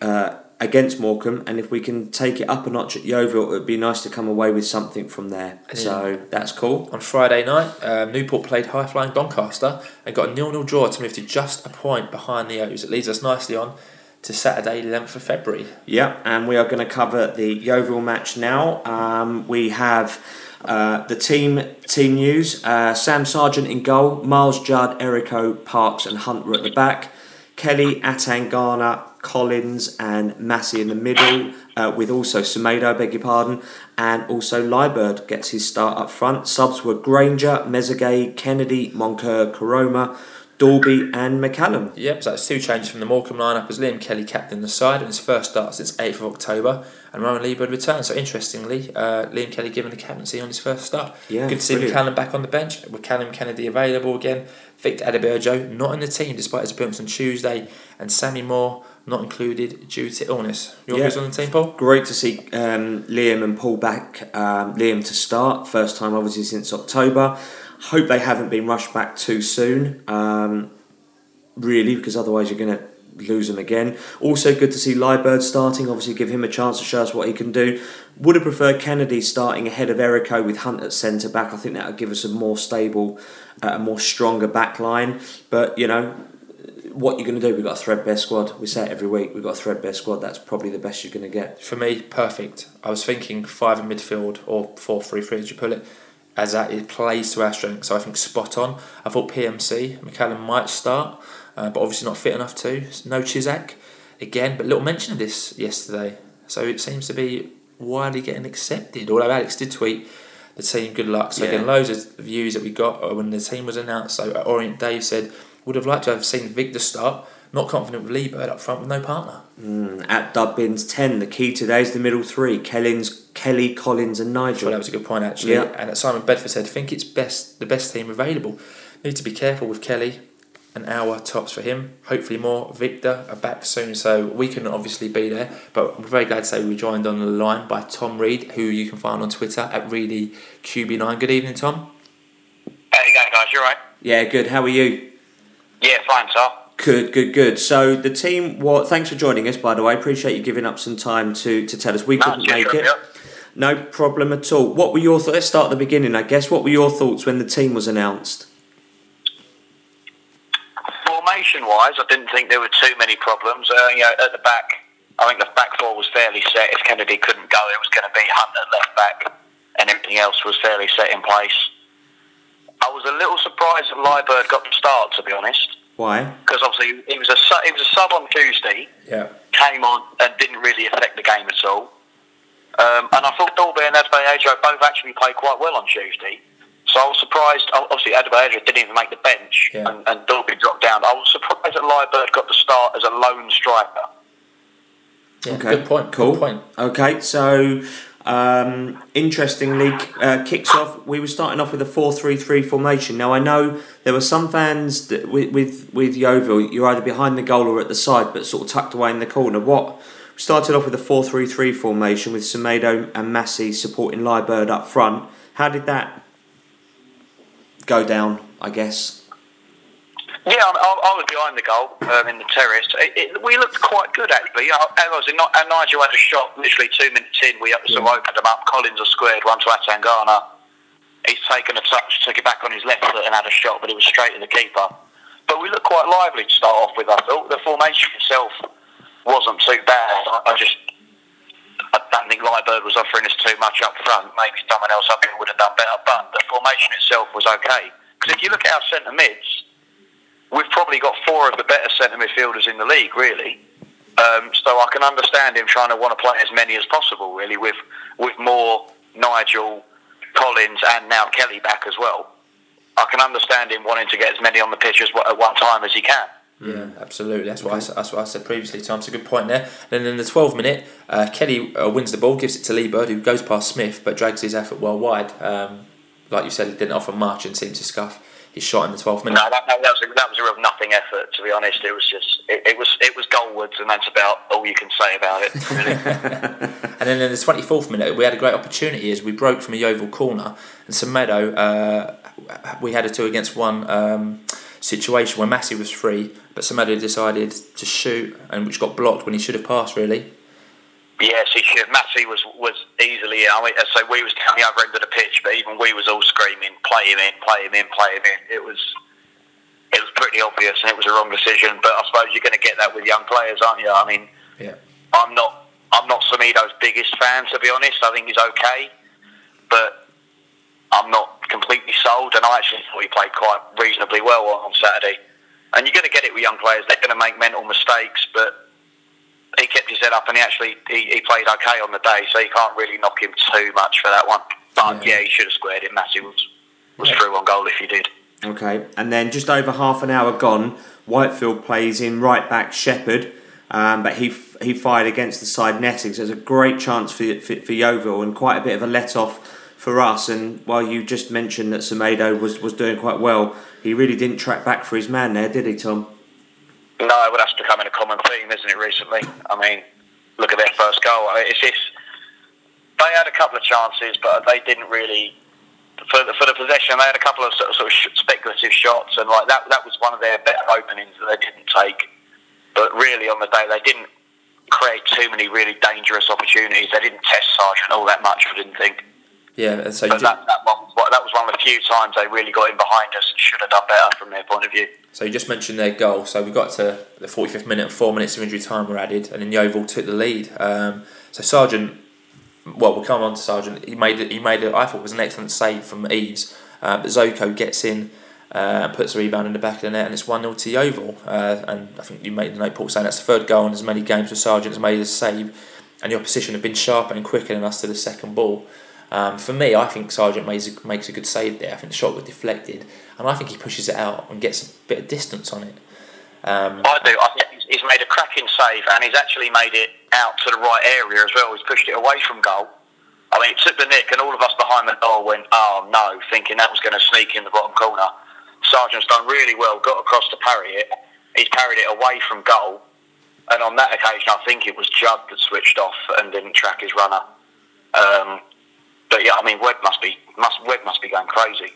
uh, against Morecambe, and if we can take it up a notch at Yeovil, it would be nice to come away with something from there. So that's cool. On Friday night, um, Newport played high flying Doncaster and got a nil nil draw to move to just a point behind the O's. It leads us nicely on to Saturday, 11th of February. Yeah, and we are going to cover the Yeovil match now. Um, we have uh, the team team news: uh, Sam Sargent in goal, Myles Judd, Erico, Parks, and Hunt were at the back. Kelly, Atangana, Collins, and Massey in the middle, uh, with also Semedo, beg your pardon, and also Liburd gets his start up front. Subs were Grainger, Mezagay, Kennedy, Moncur, Koroma, Dalby, and McCallum. Yep, so that's two changes from the Morecambe lineup as Liam Kelly captained the side and his first start since 8th of October and Rowan Liburd returned. So interestingly, uh, Liam Kelly given the captaincy on his first start. Yeah, Good to see brilliant. McCallum back on the bench with Callum Kennedy available again. Victor Adebayo not in the team despite his appearance on Tuesday and Sammy Moore not included due to illness. Your Yeah. views on the team, Paul? Great to see um, Liam and Paul back. Um, Liam to start, first time obviously since October. Hope they haven't been rushed back too soon, um, really, because otherwise you're going to lose him again. Also, good to see Liburd starting, obviously, give him a chance to show us what he can do. Would have preferred Kennedy starting ahead of Erico with Hunt at centre back. I think that would give us a more stable, uh, a more stronger back line. But, you know, what you're going to do, we've got a threadbare squad. We say it every week, we've got a threadbare squad. That's probably the best you're going to get. For me, perfect. I was thinking five in midfield or four three three as you put it, as that it plays to our strength. So I think spot on. I thought PMC McCallum might start, uh, but obviously not fit enough to. No Cisak again, but little mention of this yesterday. So it seems to be widely getting accepted. Although Alex did tweet the team good luck. So Yeah. again, loads of views that we got uh, when the team was announced. So Orient Dave said would have liked to have seen Victor start. Not confident with Liburd up front with no partner. Mm, at Dubbins 10, the key today is the middle three Kellins, Kelly, Collins, and I thought Nigel. that was a good point actually. Yeah. And at Simon Bedford said, think it's best the best team available. Need to be careful with Kelly. An hour tops for him. Hopefully more. Victor are back soon, so we can obviously be there. But we're very glad to say we were joined on the line by Tom Reed, who you can find on Twitter at ReadieQB9. Good evening, Tom. How you going, guys? You alright? Yeah, good. How are you? Yeah, fine, sir. Good, good, good. So the team, well, thanks for joining us, by the way. Appreciate you giving up some time to, to tell us. We couldn't make it. No problem at all. What were your thoughts? Let's start at the beginning, I guess. What were your thoughts when the team was announced? Formation-wise, I didn't think there were too many problems. Uh, you know, at the back, I think the back four was fairly set. If Kennedy couldn't go, it was going to be Hunt at left back, and everything else was fairly set in place. I was a little surprised that Liburd got the start, to be honest, Why? because obviously he was a su- he was a sub on Tuesday, Yeah. came on and didn't really affect the game at all. Um, and I thought Dalby and Adebayo both actually played quite well on Tuesday. So I was surprised. Obviously, Adebayo didn't even make the bench, Yeah. and, and Dalby dropped down. I was surprised that Liburd got the start as a lone striker. Yeah, Okay, Good point. Cool. Good point. Okay, so um, interestingly, uh, kicks off. We were starting off with a four-three-three formation. Now I know there were some fans that with with, with Yeovil, you're either behind the goal or at the side, but sort of tucked away in the corner. What we started off with a four-three-three formation with Semedo and Massey supporting Liburd up front. How did that go down? I guess. Yeah, I, I, I was behind the goal um, in the terrace. It, it, we looked quite good actually. Know, I was in, and Nigel had a shot literally two minutes in. We sort of opened them up. Collins has squared one to Atangana. He's taken a touch, took it back on his left foot and had a shot, but it was straight to the keeper. But we looked quite lively to start off with. I thought the formation itself wasn't too bad. I, I just I don't think Liburd was offering us too much up front. Maybe someone else up here would have done better, but the formation itself was okay. Because if you look at our centre mids, we've probably got four of the better centre midfielders in the league, really. Um, so I can understand him trying to want to play as many as possible, really, with with more Nigel, Collins, and now Kelly back as well. I can understand him wanting to get as many on the pitch as, at one time as he can. Yeah, absolutely. That's what I, that's what I said previously. Tom, it's a good point there. And then in the 12 minute, uh, Kelly uh, wins the ball, gives it to Liburd, who goes past Smith, but drags his effort well wide. Um, like you said, he didn't offer much and seemed to scuff his shot in the 12th minute. No, that, that, was a, that was a real nothing effort. To be honest, it was just it, it was it was goalwards, and that's about all you can say about it. Really. (laughs) And then in the 24th minute, we had a great opportunity as we broke from a Yeovil corner. And Semedo, uh, we had a two against one um, situation where Massey was free, but Semedo decided to shoot, and which got blocked when he should have passed, really. Yes, he should. Massey was was easily. I mean, so we was down the other end of the pitch, but even we was all screaming, "Play him in, play him in, play him in." It was it was pretty obvious, and it was a wrong decision. But I suppose you're going to get that with young players, aren't you? I mean, Yeah. I'm not I'm not Semedo's biggest fan, to be honest. I think he's okay, but I'm not completely sold. And I actually thought he played quite reasonably well on on Saturday. And you're going to get it with young players; they're going to make mental mistakes, but he kept his head up and he actually he, he played okay on the day, so you can't really knock him too much for that one. But Yeah. yeah, he should have squared it. Massey was was Yeah. through on goal if he did. Okay, and then just over half an hour gone, Whitefield plays in right back Shepherd, um, but he f- he fired against the side netting. So there's a great chance for, for for Yeovil and quite a bit of a let off for us. And while you just mentioned that Semedo was was doing quite well, he really didn't track back for his man there, did he, Tom? No, but that's becoming a common theme, isn't it? Recently, I mean, look at their first goal. I mean, it's this. They had a couple of chances, but they didn't really. For the, for the possession, they had a couple of sort of, sort of speculative shots, and like that, that was one of their better openings that they didn't take. But really, on the day, they didn't create too many really dangerous opportunities. They didn't test Sargent all that much. I didn't think. Yeah, and so ju- that, that, one, was- that was one of the few times they really got in behind us and should have done better from their point of view. So you just mentioned their goal. So we got to the 45th minute and four minutes of injury time were added, and then Yeovil took the lead. Um, so Sargent, well, we'll come on to Sargent. He made it. He made it. I thought it was an excellent save from Eaves, uh, but Zoko gets in uh, and puts a rebound in the back of the net, and it's one 0 to Yeovil. Uh, and I think you made the note, Paul, saying that's the third goal in as many games where Sargent has made a save, and the opposition have been sharper and quicker than us to the second ball. Um, for me, I think Sargent makes makes a good save there. I think the shot was deflected, and I think he pushes it out and gets a bit of distance on it. Um, I do. I think he's- made a cracking save, and he's actually made it out to the right area as well. He's pushed it away from goal. I mean, it took the nick, and all of us behind the goal went, "Oh no!" thinking that was going to sneak in the bottom corner. Sargent's done really well. Got across to parry it. He's carried it away from goal, and on that occasion, I think it was Judd that switched off and didn't track his runner. Um, but yeah, I mean, Webb must be must Webb must be going crazy.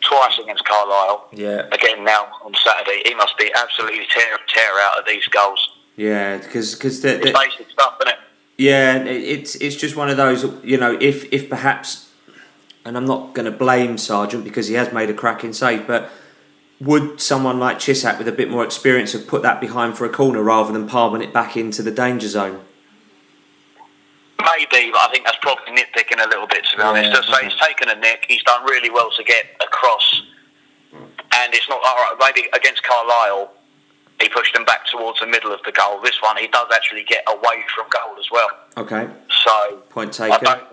Twice against Carlisle yeah, again now on Saturday, he must be absolutely tear tear out of these goals. Yeah, because because the, It's the, basic stuff, isn't it? Yeah, it's it's just one of those. You know, if if perhaps, and I'm not going to blame Sargent because he has made a cracking save, but would someone like Cisak with a bit more experience have put that behind for a corner rather than palming it back into the danger zone? Maybe, but I think that's probably nitpicking a little bit, to be Yeah, honest. So he's taken a nick. He's done really well to get across. And it's not, all right, maybe against Carlisle, he pushed him back towards the middle of the goal. This one, he does actually get away from goal as well. Okay, So, point I taken. don't,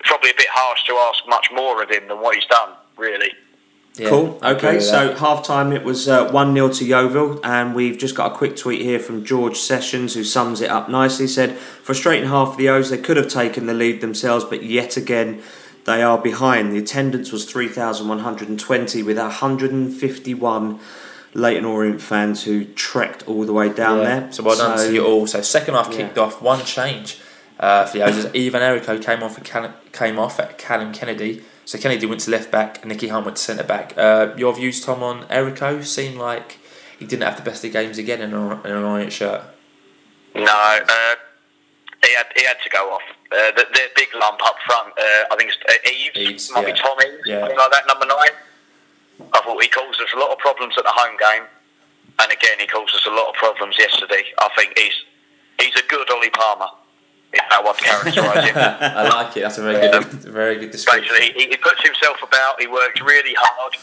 probably a bit harsh to ask much more of him than what he's done, really. Yeah, Cool. Okay, so half time it was uh, 1 0 to Yeovil, and we've just got a quick tweet here from George Sessions who sums it up nicely. He said, Frustrating half of the O's, they could have taken the lead themselves, but yet again they are behind. The attendance was 3,120 with 151 Leyton Orient fans who trekked all the way down Yeah, there. So well done to you all. So second half Yeah. kicked off, one change uh, for the O's. Ivan Erico came on for Callum, came off at Callum Kennedy. So Kennedy went to left back, and Nicky Hunt went to centre back. Uh, your views, Tom, on Erico? Seemed like he didn't have the best of games again in, a, in an Orient shirt. No, uh, he had he had to go off. Uh, the, the big lump up front, uh, I think it's uh, Eaves, Eaves, might be. Tom Eaves, Yeah. something like that, number nine. I thought he caused us a lot of problems at the home game, and again he caused us a lot of problems yesterday. I think he's he's a good Ollie Palmer. If I want to characterise him. (laughs) I like it. That's a very good, um, very good description. Basically, he, he puts himself about. He works really hard.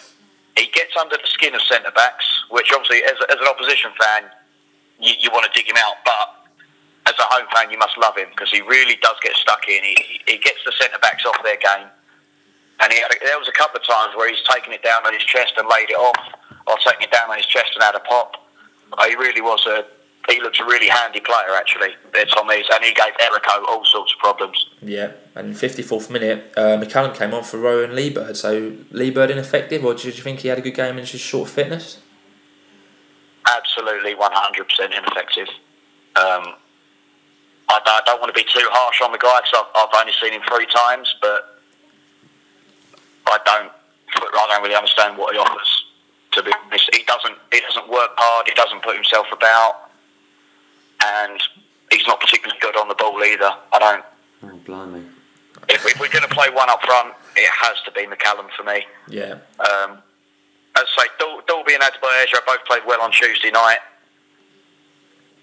He gets under the skin of centre backs, which obviously, as, as an opposition fan, you, you want to dig him out. But as a home fan, you must love him because he really does get stuck in. He, he gets the centre backs off their game, and he had a, there was a couple of times where he's taken it down on his chest and laid it off, or taken it down on his chest and had a pop. He really was a. He looks a really handy player, actually. Tom is, and he gave Erico all sorts of problems. Yeah, and 54th minute, uh, McCallum came on for Rowan Liburd. So Liburd ineffective, or did you think he had a good game in just short fitness? absolutely 100% ineffective. Um, I, don't- I don't want to be too harsh on the guy because I've, I've only seen him three times, but I don't, I don't really understand what he offers. To be honest, he doesn't, he doesn't work hard. He doesn't put himself about, and he's not particularly good on the ball either. I don't. Oh, blimey. If, if we're going to play one up front, it has to be McCallum for me. Yeah, Um, as I say, Dal- Dalby and Adebayo both played well on Tuesday night.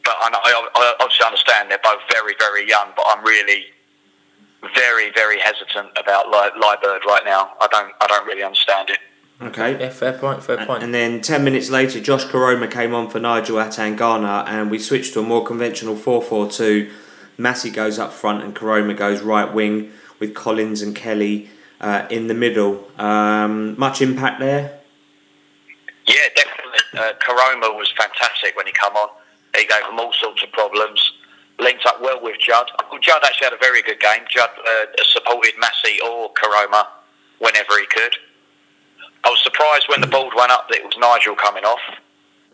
But I, know, I, I obviously understand they're both very, very young. But I'm really very, very hesitant about Liburd right now. I don't, I don't really understand it. Okay. yeah, fair point, fair And- point. And then 10 minutes later, Josh Koroma came on for Nigel Atangana, and we switched to a more conventional 4 4 2. Massey goes up front, and Koroma goes right wing with Collins and Kelly uh, in the middle. Um, much impact there? Yeah, definitely. Uh, Koroma was fantastic when he came on. He gave them all sorts of problems. Linked up well with Judd. Well, Judd actually had a very good game. Judd uh, supported Massey or Koroma whenever he could. I was surprised when the ball went up that it was Nigel coming off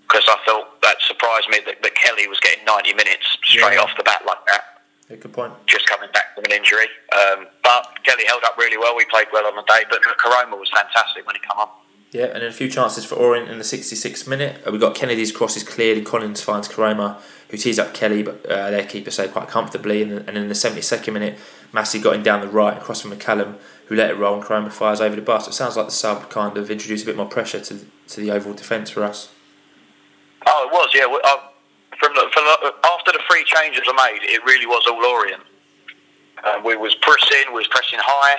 because I thought that surprised me that, that Kelly was getting 90 minutes straight Yeah. off the bat like that, Yeah, good point. just coming back from an injury. Um, but Kelly held up really well. We played well on the day, but Koroma was fantastic when he came on. Yeah, and then a few chances for Orient in the 66th minute. Uh, we got Kennedy's crosses cleared, and Collins finds Koroma, who tees up Kelly, but uh, their keeper saved quite comfortably. And, and in the 72nd minute, Massey got him down the right, across from McCallum, who let it roll, and Koroma fires over the. So it sounds like the sub kind of introduced a bit more pressure to to the overall defence for us. Oh, it was, yeah. Uh, from the, from the, after the three changes were made, it really was all Orient. Uh, we was pressing, we was pressing high.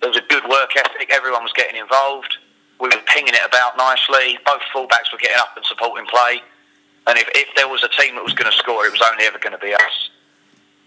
There was a good work ethic. Everyone was getting involved. We were pinging it about nicely. Both fullbacks were getting up and supporting play. And if, if there was a team that was going to score, it was only ever going to be us.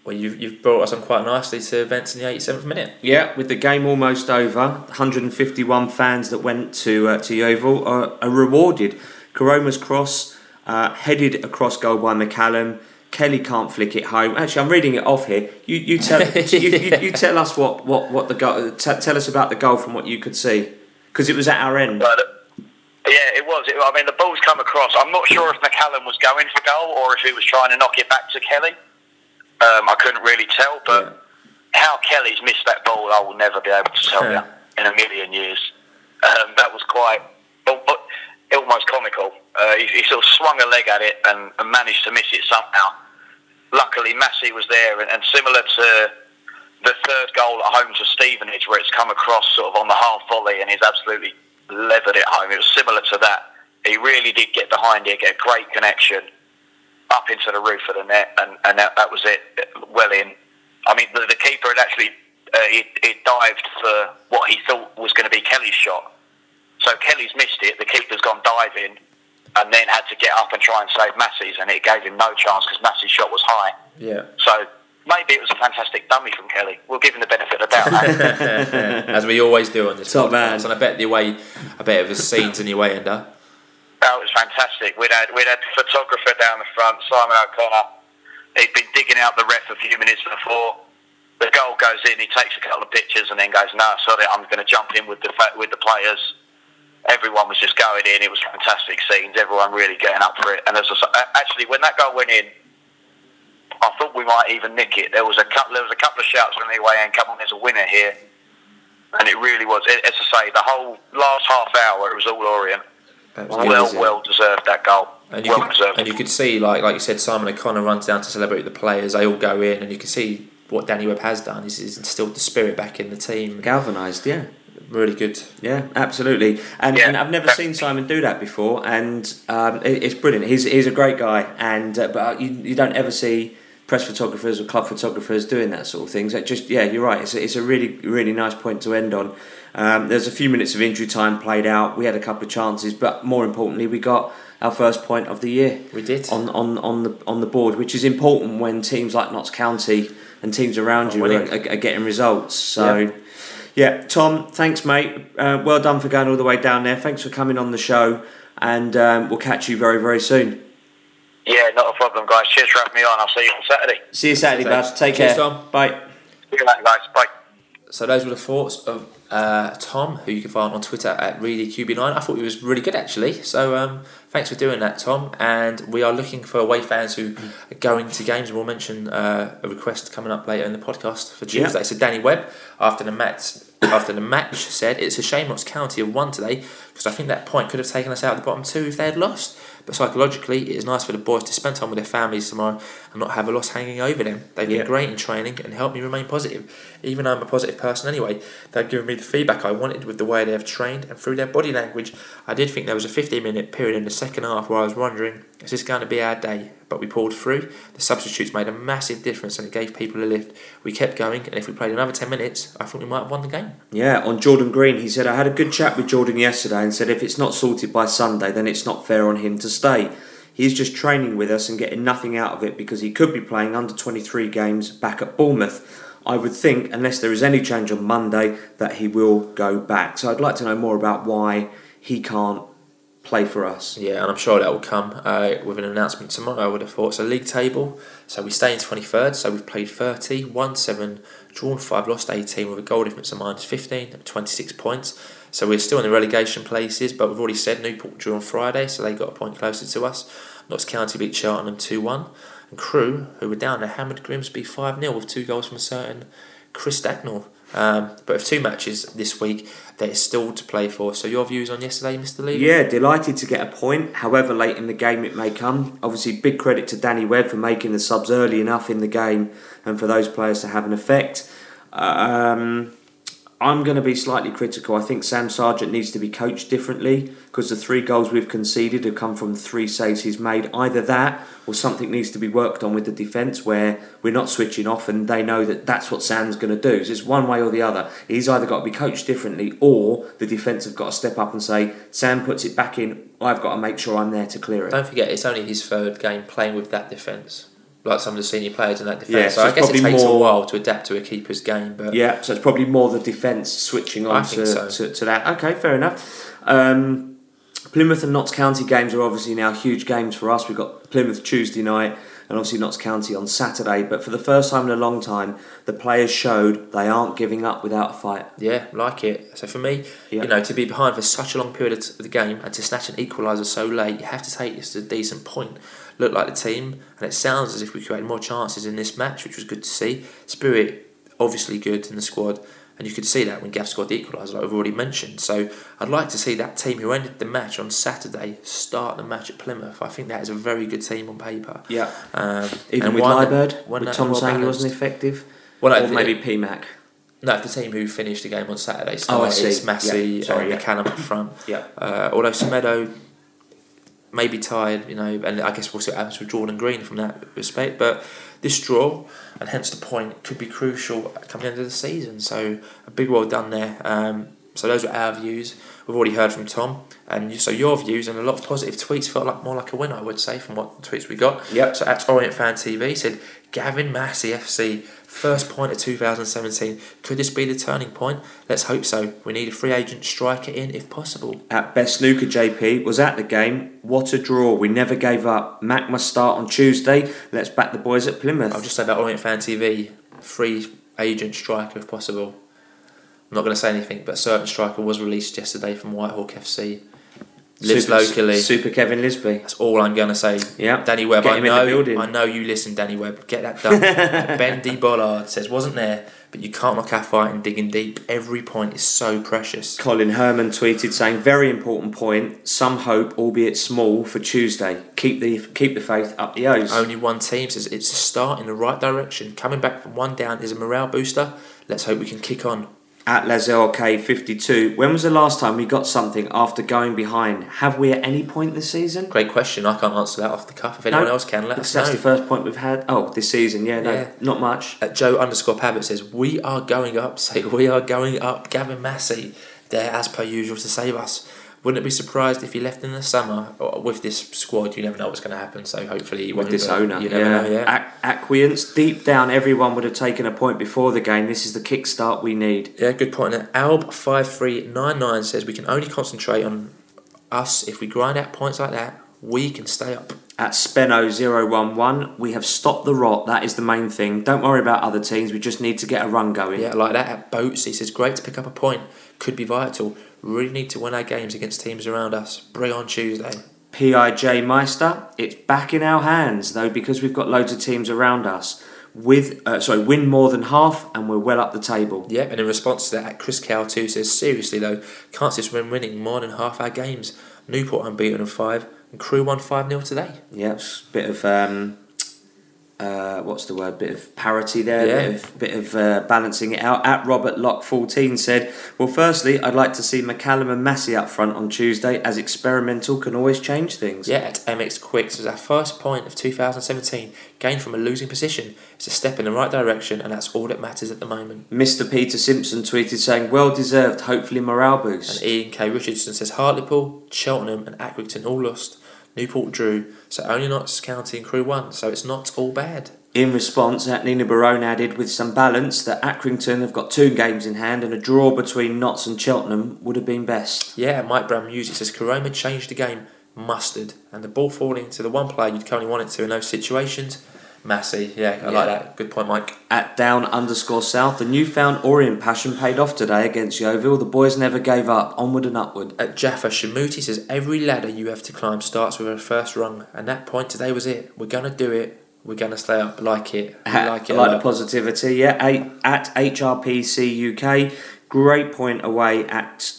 Well, you've, you've brought us on quite nicely to events in the 87th minute. Yeah, with the game almost over, 151 fans that went to uh, to Yeovil are, are rewarded. Koroma's cross uh, headed across goal by McCallum. Kelly can't flick it home. Actually, I'm reading it off here. You you tell (laughs) you, you, you tell us what what what the goal. T- tell us about the goal from what you could see, because it was at our end. But, yeah, it was. It, I mean, the ball's come across. I'm not sure if McCallum was going for goal or if he was trying to knock it back to Kelly. Um, I couldn't really tell, but Yeah. how Kelly's missed that ball, I will never be able to tell you in a million years. Um, that was quite al- al- almost comical. Uh, he, he sort of swung a leg at it and, and managed to miss it somehow. Luckily, Massey was there, and, and similar to the third goal at home to Stevenage, where it's come across sort of on the half volley and he's absolutely levered it home. It was similar to that. He really did get behind it, get a great connection up into the roof of the net, and, and that, that was it. Well in. I mean, the, the keeper had actually uh, he, he dived for what he thought was going to be Kelly's shot. So Kelly's missed it. The keeper's gone diving, and then had to get up and try and save Massey's, and it gave him no chance because Massey's shot was high. Yeah. So maybe it was a fantastic dummy from Kelly. We'll give him the benefit of the doubt. (laughs) (laughs) As we always do on this Top podcast. man. And I bet the way, I bet it was scenes in your way ender. That was fantastic. We'd had we'd had the photographer down the front, Simon O'Connor. He'd been digging out the ref a few minutes before. The goal goes in. He takes a couple of pictures and then goes, "No, sorry, I'm going to jump in with the with the players." Everyone was just going in. It was fantastic scenes. Everyone really getting up for it. And as I, actually, when that goal went in, I thought we might even nick it. There was a couple. There was a couple of shouts from the way in. Come on, there's a winner here. And it really was. As I say, the whole last half hour, it was all Orient. That was Well, good. well deserved that goal. And you, well could, deserved. and you could see, like like you said, Simon O'Connor runs down to celebrate the players. They all go in, and you can see what Danny Webb has done. He's, he's instilled the spirit back in the team. Galvanised, yeah. Really good. Yeah, absolutely. And, Yeah. and I've never seen Simon do that before, and um, it, it's brilliant. He's, he's a great guy, and uh, but you, you don't ever see press photographers or club photographers doing that sort of things. It just yeah, you're right. It's it's a really really nice point to end on. Um, there's a few minutes of injury time played out. We had a couple of chances, but more importantly, we got our first point of the year We did. on, on, on the on the board, which is important when teams like Notts County and teams around Are you are, are, are getting results. So, Yeah. yeah, Tom, thanks, mate. Uh, well done for going all the way down there. Thanks for coming on the show, and um, we'll catch you very very soon. Yeah, not a problem, guys. Cheers for having me on. I'll see you on Saturday. See you Saturday, Thanks. bud. Take Cheers, care. Tom. Bye. See you later, guys. Bye. So those were the thoughts of uh, Tom, who you can find on Twitter at ReadieQB9. I thought he was really good actually. So um, thanks for doing that, Tom. And we are looking for away fans who are going to games. We'll mention uh, a request coming up later in the podcast for Yeah. Tuesday. So Danny Webb, after the match, after the match, said it's a shame Notts County have won today because I think that point could have taken us out of the bottom two if they had lost. But psychologically, it is nice for the boys to spend time with their families tomorrow and not have a loss hanging over them. They've Yeah. been great in training and helped me remain positive. Even though I'm a positive person anyway, they've given me the feedback I wanted with the way they have trained and through their body language. I did think there was a 15 minute period in the second half where I was wondering, is this going to be our day? But we pulled through. The substitutes made a massive difference and it gave people a lift. We kept going, and if we played another 10 minutes, I think we might have won the game. Yeah, on Jordan Green, he said, I had a good chat with Jordan yesterday and said if it's not sorted by Sunday, then it's not fair on him to stay. He's just training with us and getting nothing out of it because he could be playing under 23 games back at Bournemouth. I would think, unless there is any change on Monday, that he will go back. So I'd like to know more about why he can't play for us. Yeah, and I'm sure that will come uh, with an announcement tomorrow, I would have thought. So, league table. So, we stay in 23rd. So, we've played 30, won 7, drawn 5, lost 18 with a goal difference of minus 15, 26 points. So, we're still in the relegation places, but we've already said Newport drew on Friday, so they got a point closer to us. Notts County beat Cheltenham 2 1. And Crewe, who were down there, hammered Grimsby 5 0 with two goals from a certain Chris Dagnall. Um, but with two matches this week, there is still to play for. So, your views on yesterday, Mr. Lee? Yeah, delighted to get a point, however late in the game it may come. Obviously, big credit to Danny Webb for making the subs early enough in the game and for those players to have an effect. Um, I'm going to be slightly critical. I think Sam Sargent needs to be coached differently because the three goals we've conceded have come from three saves he's made. Either that or something needs to be worked on with the defence where we're not switching off and they know that that's what Sam's going to do. So it's one way or the other. He's either got to be coached differently or the defence have got to step up and say, Sam puts it back in, I've got to make sure I'm there to clear it. Don't forget, it's only his third game playing with that defence. Like some of the senior players in that defence. Yeah, so so I it's guess it probably takes a more- while to adapt to a keeper's game. But Yeah, so it's probably more the defence switching on to, so. to, to that. Okay, fair enough. Um, Plymouth and Notts County games are obviously now huge games for us. We've got Plymouth Tuesday night and obviously Notts County on Saturday. But for the first time in a long time, the players showed they aren't giving up without a fight. yeah, like it. So for me, Yeah. you know, to be behind for such a long period of the game and to snatch an equaliser so late, you have to take this to a decent point. Look like the team, and it sounds as if we created more chances in this match, which was good to see. Spirit, obviously good in the squad, and you could see that when Gaff scored the equaliser, like we've already mentioned. So I'd like to see that team who ended the match on Saturday start the match at Plymouth. I think that is a very good team on paper. Yeah. Um, Even with Liburd, with Tom saying he wasn't effective. Well, or maybe PMAC. No, the team who finished the game on Saturday Oh, I see. It's Massey Yeah, sorry, and yeah. McCallum up front. Yeah. Uh, although Semedo may be tired, you know, and I guess we'll see what happens with Jordan Green from that respect. But this draw, and hence the point, could be crucial coming into the season. So a big well done there. Um, so those were our views. We've already heard from Tom, and you- so your views and a lot of positive tweets felt like more like a win, I would say, from what tweets we got. Yep. So at Orient Fan TV said Gavin Massey FC first point of 2017. Could this be the turning point? Let's hope so. We need a free agent striker in if possible. At Best Snooker JP was at the game. What a draw. We never gave up. Mac must start on Tuesday. Let's back the boys at Plymouth. I'll just say about Orient Fan TV, free agent striker if possible. I'm not going to say anything, but a certain striker was released yesterday from Whitehawk FC. Lives Super- locally. Super Kevin Lisbie. That's all I'm going to say. Yeah. Danny Webb, Get I him in the know. I know you listen, Danny Webb. Get that done. (laughs) ben D Bollard says, wasn't there, but you can't knock our fight and digging deep. Every point is so precious. Colin Herman tweeted saying, "Very important point. Some hope, albeit small, for Tuesday. Keep the keep the faith up the O's." Only one team says it's a start in the right direction. Coming back from one down is a morale booster. Let's hope we can kick on. At LazLK52, when was the last time we got something after going behind? Have we at any point this season? Great question. I can't answer that off the cuff. If anyone No, else can, let us that's know. the first point we've had. Oh, this season, yeah, no, Yeah. not much. At Joe underscore Pavitt says, We are going up. (laughs) Say, we are going up. Gavin Massey there as per usual to save us. Wouldn't it be surprised if he left in the summer uh, with this squad. You never know what's going to happen. So hopefully, he With this owner, you never yeah. know. Yeah, Ac- Acquience, deep down, everyone would have taken a point before the game. This is the kickstart we need. yeah, good point. And Alb five three nine nine says we can only concentrate on us if we grind out points like that. We can stay up. At Speno011, we have stopped the rot. That is the main thing. Don't worry about other teams. We just need to get a run going. Yeah, like that at Boats. He says, great to pick up a point. Could be vital. Really need to win our games against teams around us. Bring on Tuesday. PIJ Meister, it's back in our hands though because we've got loads of teams around us. With uh, sorry, win more than half, and we're well up the table. Yeah, and in response to that, Chris Cow too says, seriously though, can't see us win winning more than half our games. Newport unbeaten in five, and Crewe won 5 0 today. A bit of um, uh, what's the word? Bit of parity there. Yeah. Bit of, bit of uh, balancing it out. At Robert Lock fourteen said, "Well, firstly, I'd like to see McCallum and Massey up front on Tuesday, as experimental can always change things." Yeah, at MX Quick says, our first point of 2017, gained from a losing position. It's a step in the right direction, and that's all that matters at the moment. Mr. Peter Simpson tweeted saying, "Well deserved. Hopefully, morale boost." And Ian K. Richardson says, Hartlepool, Cheltenham, and Accrington all lost. Newport drew, so only Notts County and Crewe won, so it's not all bad. In response, Nina Barone added, with some balance, that Accrington have got two games in hand, and a draw between Notts and Cheltenham would have been best. Yeah, Mike Brown Music says Koroma changed the game, mustard, and the ball falling to the one player you'd currently want it to in those situations. Massey, yeah, I like that. Good point, Mike. At down underscore south, the newfound Orient passion paid off today against Yeovil. The boys never gave up, onward and upward. At Jaffa Shamuti says every ladder you have to climb starts with a first rung, and that point today was it. We're gonna do it. We're gonna stay up. Like it. We I like it. like the positivity. Yeah, at HRPC UK, great point away at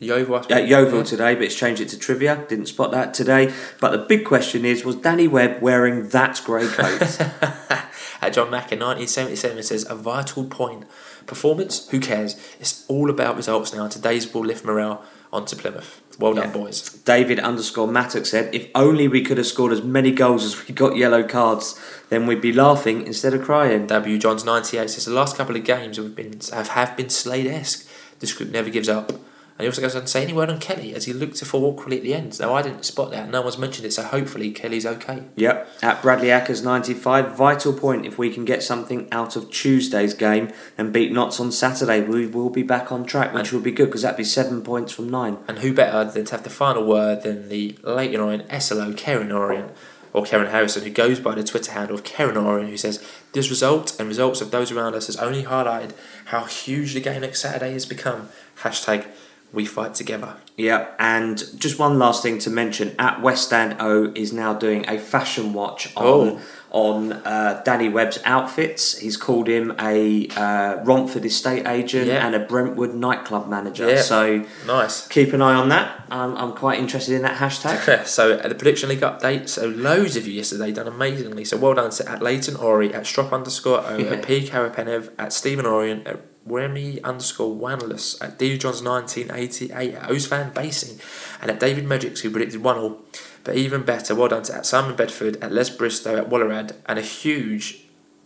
Yeovil. Yeovil today, but it's changed it to trivia. Didn't spot that today. But the big question is, was Danny Webb wearing that grey coat? (laughs) At John Mack in 1977 says a vital point. Performance, who cares? It's all about results now. Today's will lift morale onto Plymouth. Well done, Yeah. boys. David underscore Mattock said, if only we could have scored as many goals as we got yellow cards, then we'd be laughing instead of crying. W Johns 98 says the last couple of games have been have, have been Slade esque. This group never gives up. And he also goes on to say any word on Kelly as he looked to fall awkwardly at the end. Now I didn't spot that. No one's mentioned it, so hopefully Kelly's okay. Yep, at Bradley Ackers 95, vital point if we can get something out of Tuesday's game and beat Notts on Saturday, we will be back on track, which will be good because that'd be seven points from nine. And who better than to have the final word than the Leyton Orient SLO Karen Orient or Karen Harrison, who goes by the Twitter handle of Karen Orient, who says this result and results of those around us has only highlighted how huge the game next Saturday has become. Hashtag we fight together. Yeah, and just one last thing to mention: at West End O is now doing a fashion watch on Oh. on uh, Danny Webb's outfits. He's called him a uh, Romford estate agent Yeah. and a Brentwood nightclub manager. Yeah. So Nice. keep an eye on that. I'm, I'm quite interested in that hashtag. (laughs) so the prediction league update, so loads of you yesterday done amazingly. So well done to at Leighton Ori, at Strop underscore O, Yeah. at P Karapenev, at Stephen Orion at Remy underscore Wanless, at D Johns 1988, at Ozfan Basing, and at David Medricks, who predicted 1 all. But even better, well done to at Simon Bedford, at Les Bristow, at Wallerad, and a huge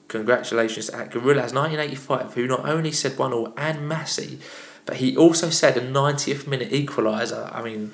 congratulations at Gorillas 1985, who not only said 1 all and Massey, but he also said a 90th minute equaliser. I mean,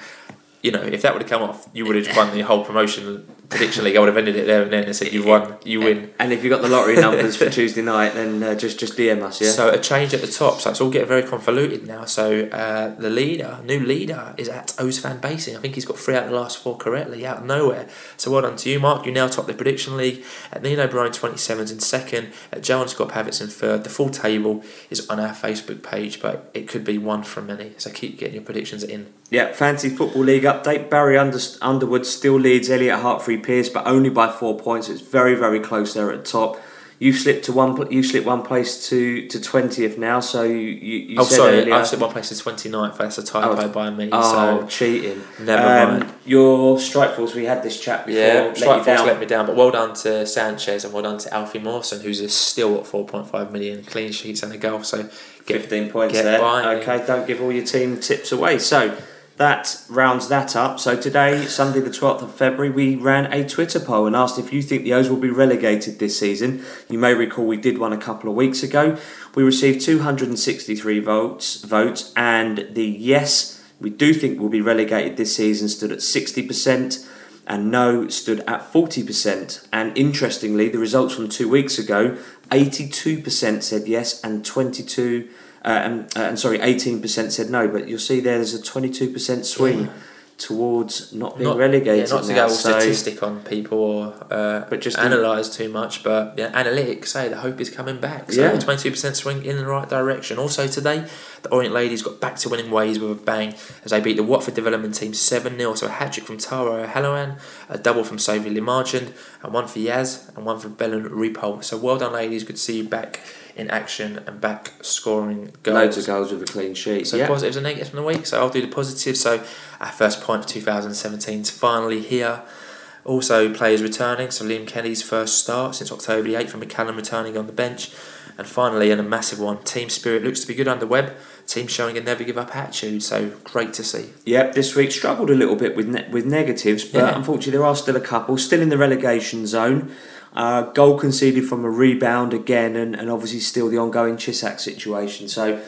you know, if that would have come off, you would have won the whole promotion prediction league. I would have ended it there and then and said, "You won, you win." And if you got the lottery numbers for (laughs) Tuesday night, then uh, just just DM us. Yeah. So a change at the top. So it's all getting very convoluted now. So uh, the leader, new leader, is at Ozfan Basing. I think he's got three out of the last four correctly, out of nowhere. So well done to you, Mark. You now top the prediction league. At Nino Bryan 27's in second. At Joe and Scott Pavitz in third. The full table is on our Facebook page, but it could be one from many. So keep getting your predictions in. Yeah, Fancy Football League update. Barry Under- Underwood still leads Elliot Hartfree Pierce, but only by four points. It's very, very close there at the top. You've slipped to one. You slipped one place to to twentieth now. So you you, you oh, sorry, earlier, I've set my place to 29th. That's a typo Oh, by me. Oh, so cheating! Never Um, mind. Your strike force. We had this chat before. Yeah, let Strike Force let me down, but well done to Sanchez and well done to Alfie Mawson, who's still at 4.5 million clean sheets and a goal. So get, 15 points get there. by. Okay, don't give all your team tips away. So that rounds that up. So today, Sunday the 12th of February, we ran a Twitter poll and asked if you think the O's will be relegated this season. You may recall we did one a couple of weeks ago. We received 263 votes, votes and the yes, we do think we'll be relegated this season stood at 60% and no stood at 40%. And interestingly, the results from two weeks ago 82% said yes, and 22 uh, and, uh, and sorry, 18% said no. But you'll see there, there's a 22% swing Yeah. towards not being not, relegated. yeah, not to now. go all So- statistic on people or uh, But just analyse too much, but yeah, analytics say the hope is coming back. So Yeah. 22% swing in the right direction. Also today, the Orient Ladies got back to winning ways with a bang as they beat the Watford development team 7 0. So a hat trick from Taro Halloran, a double from Sophie Limarchand, and one for Yaz, and one for Belen Repol. So well done, ladies. Good to see you back in action and back scoring goals. Loads of goals with a clean sheet. So yeah. positives and negatives from the week. So I'll do the positives. So our first point of 2017 is finally here. Also, players returning. So Liam Kenny's first start since October the 8th, and McCallum returning on the bench. And finally, and a massive one, team spirit looks to be good under Webb. Team showing a never give up attitude. So great to see. Yep, this week struggled a little bit with ne- with negatives, but Yeah. unfortunately there are still a couple still in the relegation zone. Uh, goal conceded from a rebound again, and, and obviously still the ongoing Cisak situation. So,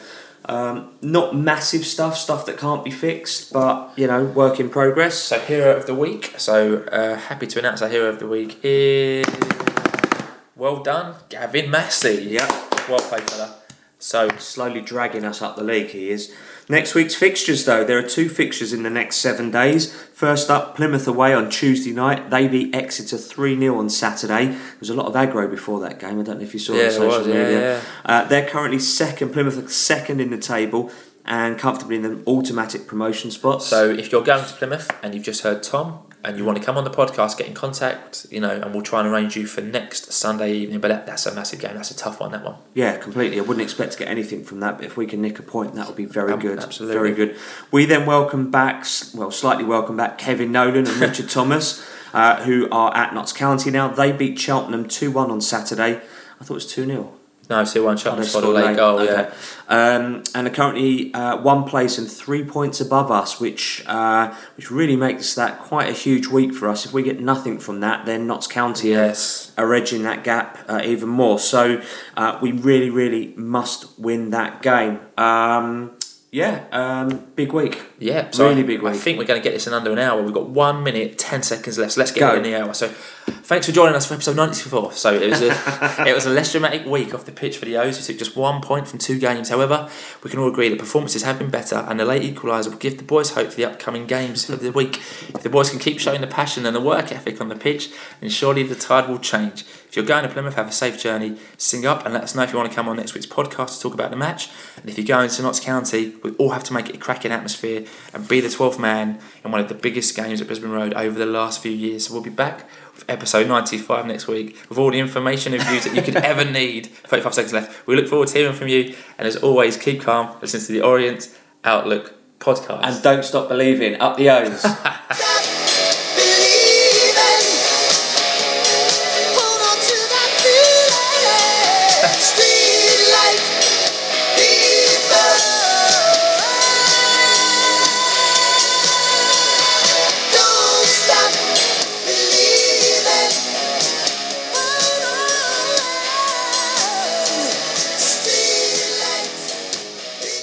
um, not massive stuff, stuff that can't be fixed, but you know, work in progress. So hero of the week. So uh, happy to announce our hero of the week is well done, Gavin Massey. Yep, Well played, fella. So slowly dragging us up the league. He is. Next week's fixtures, though, there are two fixtures in the next seven days. First up, Plymouth away on Tuesday night. They beat Exeter 3 0 on Saturday. There was a lot of aggro before that game. I don't know if you saw Yeah, it on social was, yeah, media. yeah. Uh, they're currently second. Plymouth are second in the table and comfortably in the automatic promotion spots. So if you're going to Plymouth and you've just heard Tom and you want to come on the podcast, get in contact, you know, and we'll try and arrange you for next Sunday evening. But that, that's a massive game. That's a tough one. That one. Yeah, completely. I wouldn't expect to get anything from that, but if we can nick a point, that would be very Um, good. absolutely. Very good. We then welcome back, well, slightly welcome back Kevin Nolan and Richard (laughs) Thomas, uh, who are at Notts County now. They beat Cheltenham 2 1 on Saturday. I thought it was 2 0. No, still one Oh, shot they on spot late goal. Okay. Yeah. Um, and are currently uh, one place and three points above us, which uh, which really makes that quite a huge week for us. If we get nothing from that, then Notts County Yes. are edging that gap uh, even more. So uh, we really, really must win that game. Um, yeah, um, big week. Yeah, so Really I, big I think we're going to get this in under an hour. We've got one minute, ten seconds left. Let's get Go. it in the hour. So, thanks for joining us for episode ninety-four. So it was a (laughs) it was a less dramatic week off the pitch for the O's. We took just one point from two games. However, we can all agree that performances have been better, and the late equaliser will give the boys hope for the upcoming games for the week. If the boys can keep showing the passion and the work ethic on the pitch, then surely the tide will change. If you're going to Plymouth, have a safe journey. Sing up and let us know if you want to come on next week's podcast to talk about the match. And if you're going to Notts County, we all have to make it a cracking atmosphere and be the 12th man in one of the biggest games at Brisbane Road over the last few years. So we'll be back episode 95 next week with all the information and views that you could (laughs) ever need. 35 seconds left. We look forward to hearing from you. And as always, keep calm. Listen to the Orient Outlook podcast. And don't stop believing. Up the O's. (laughs)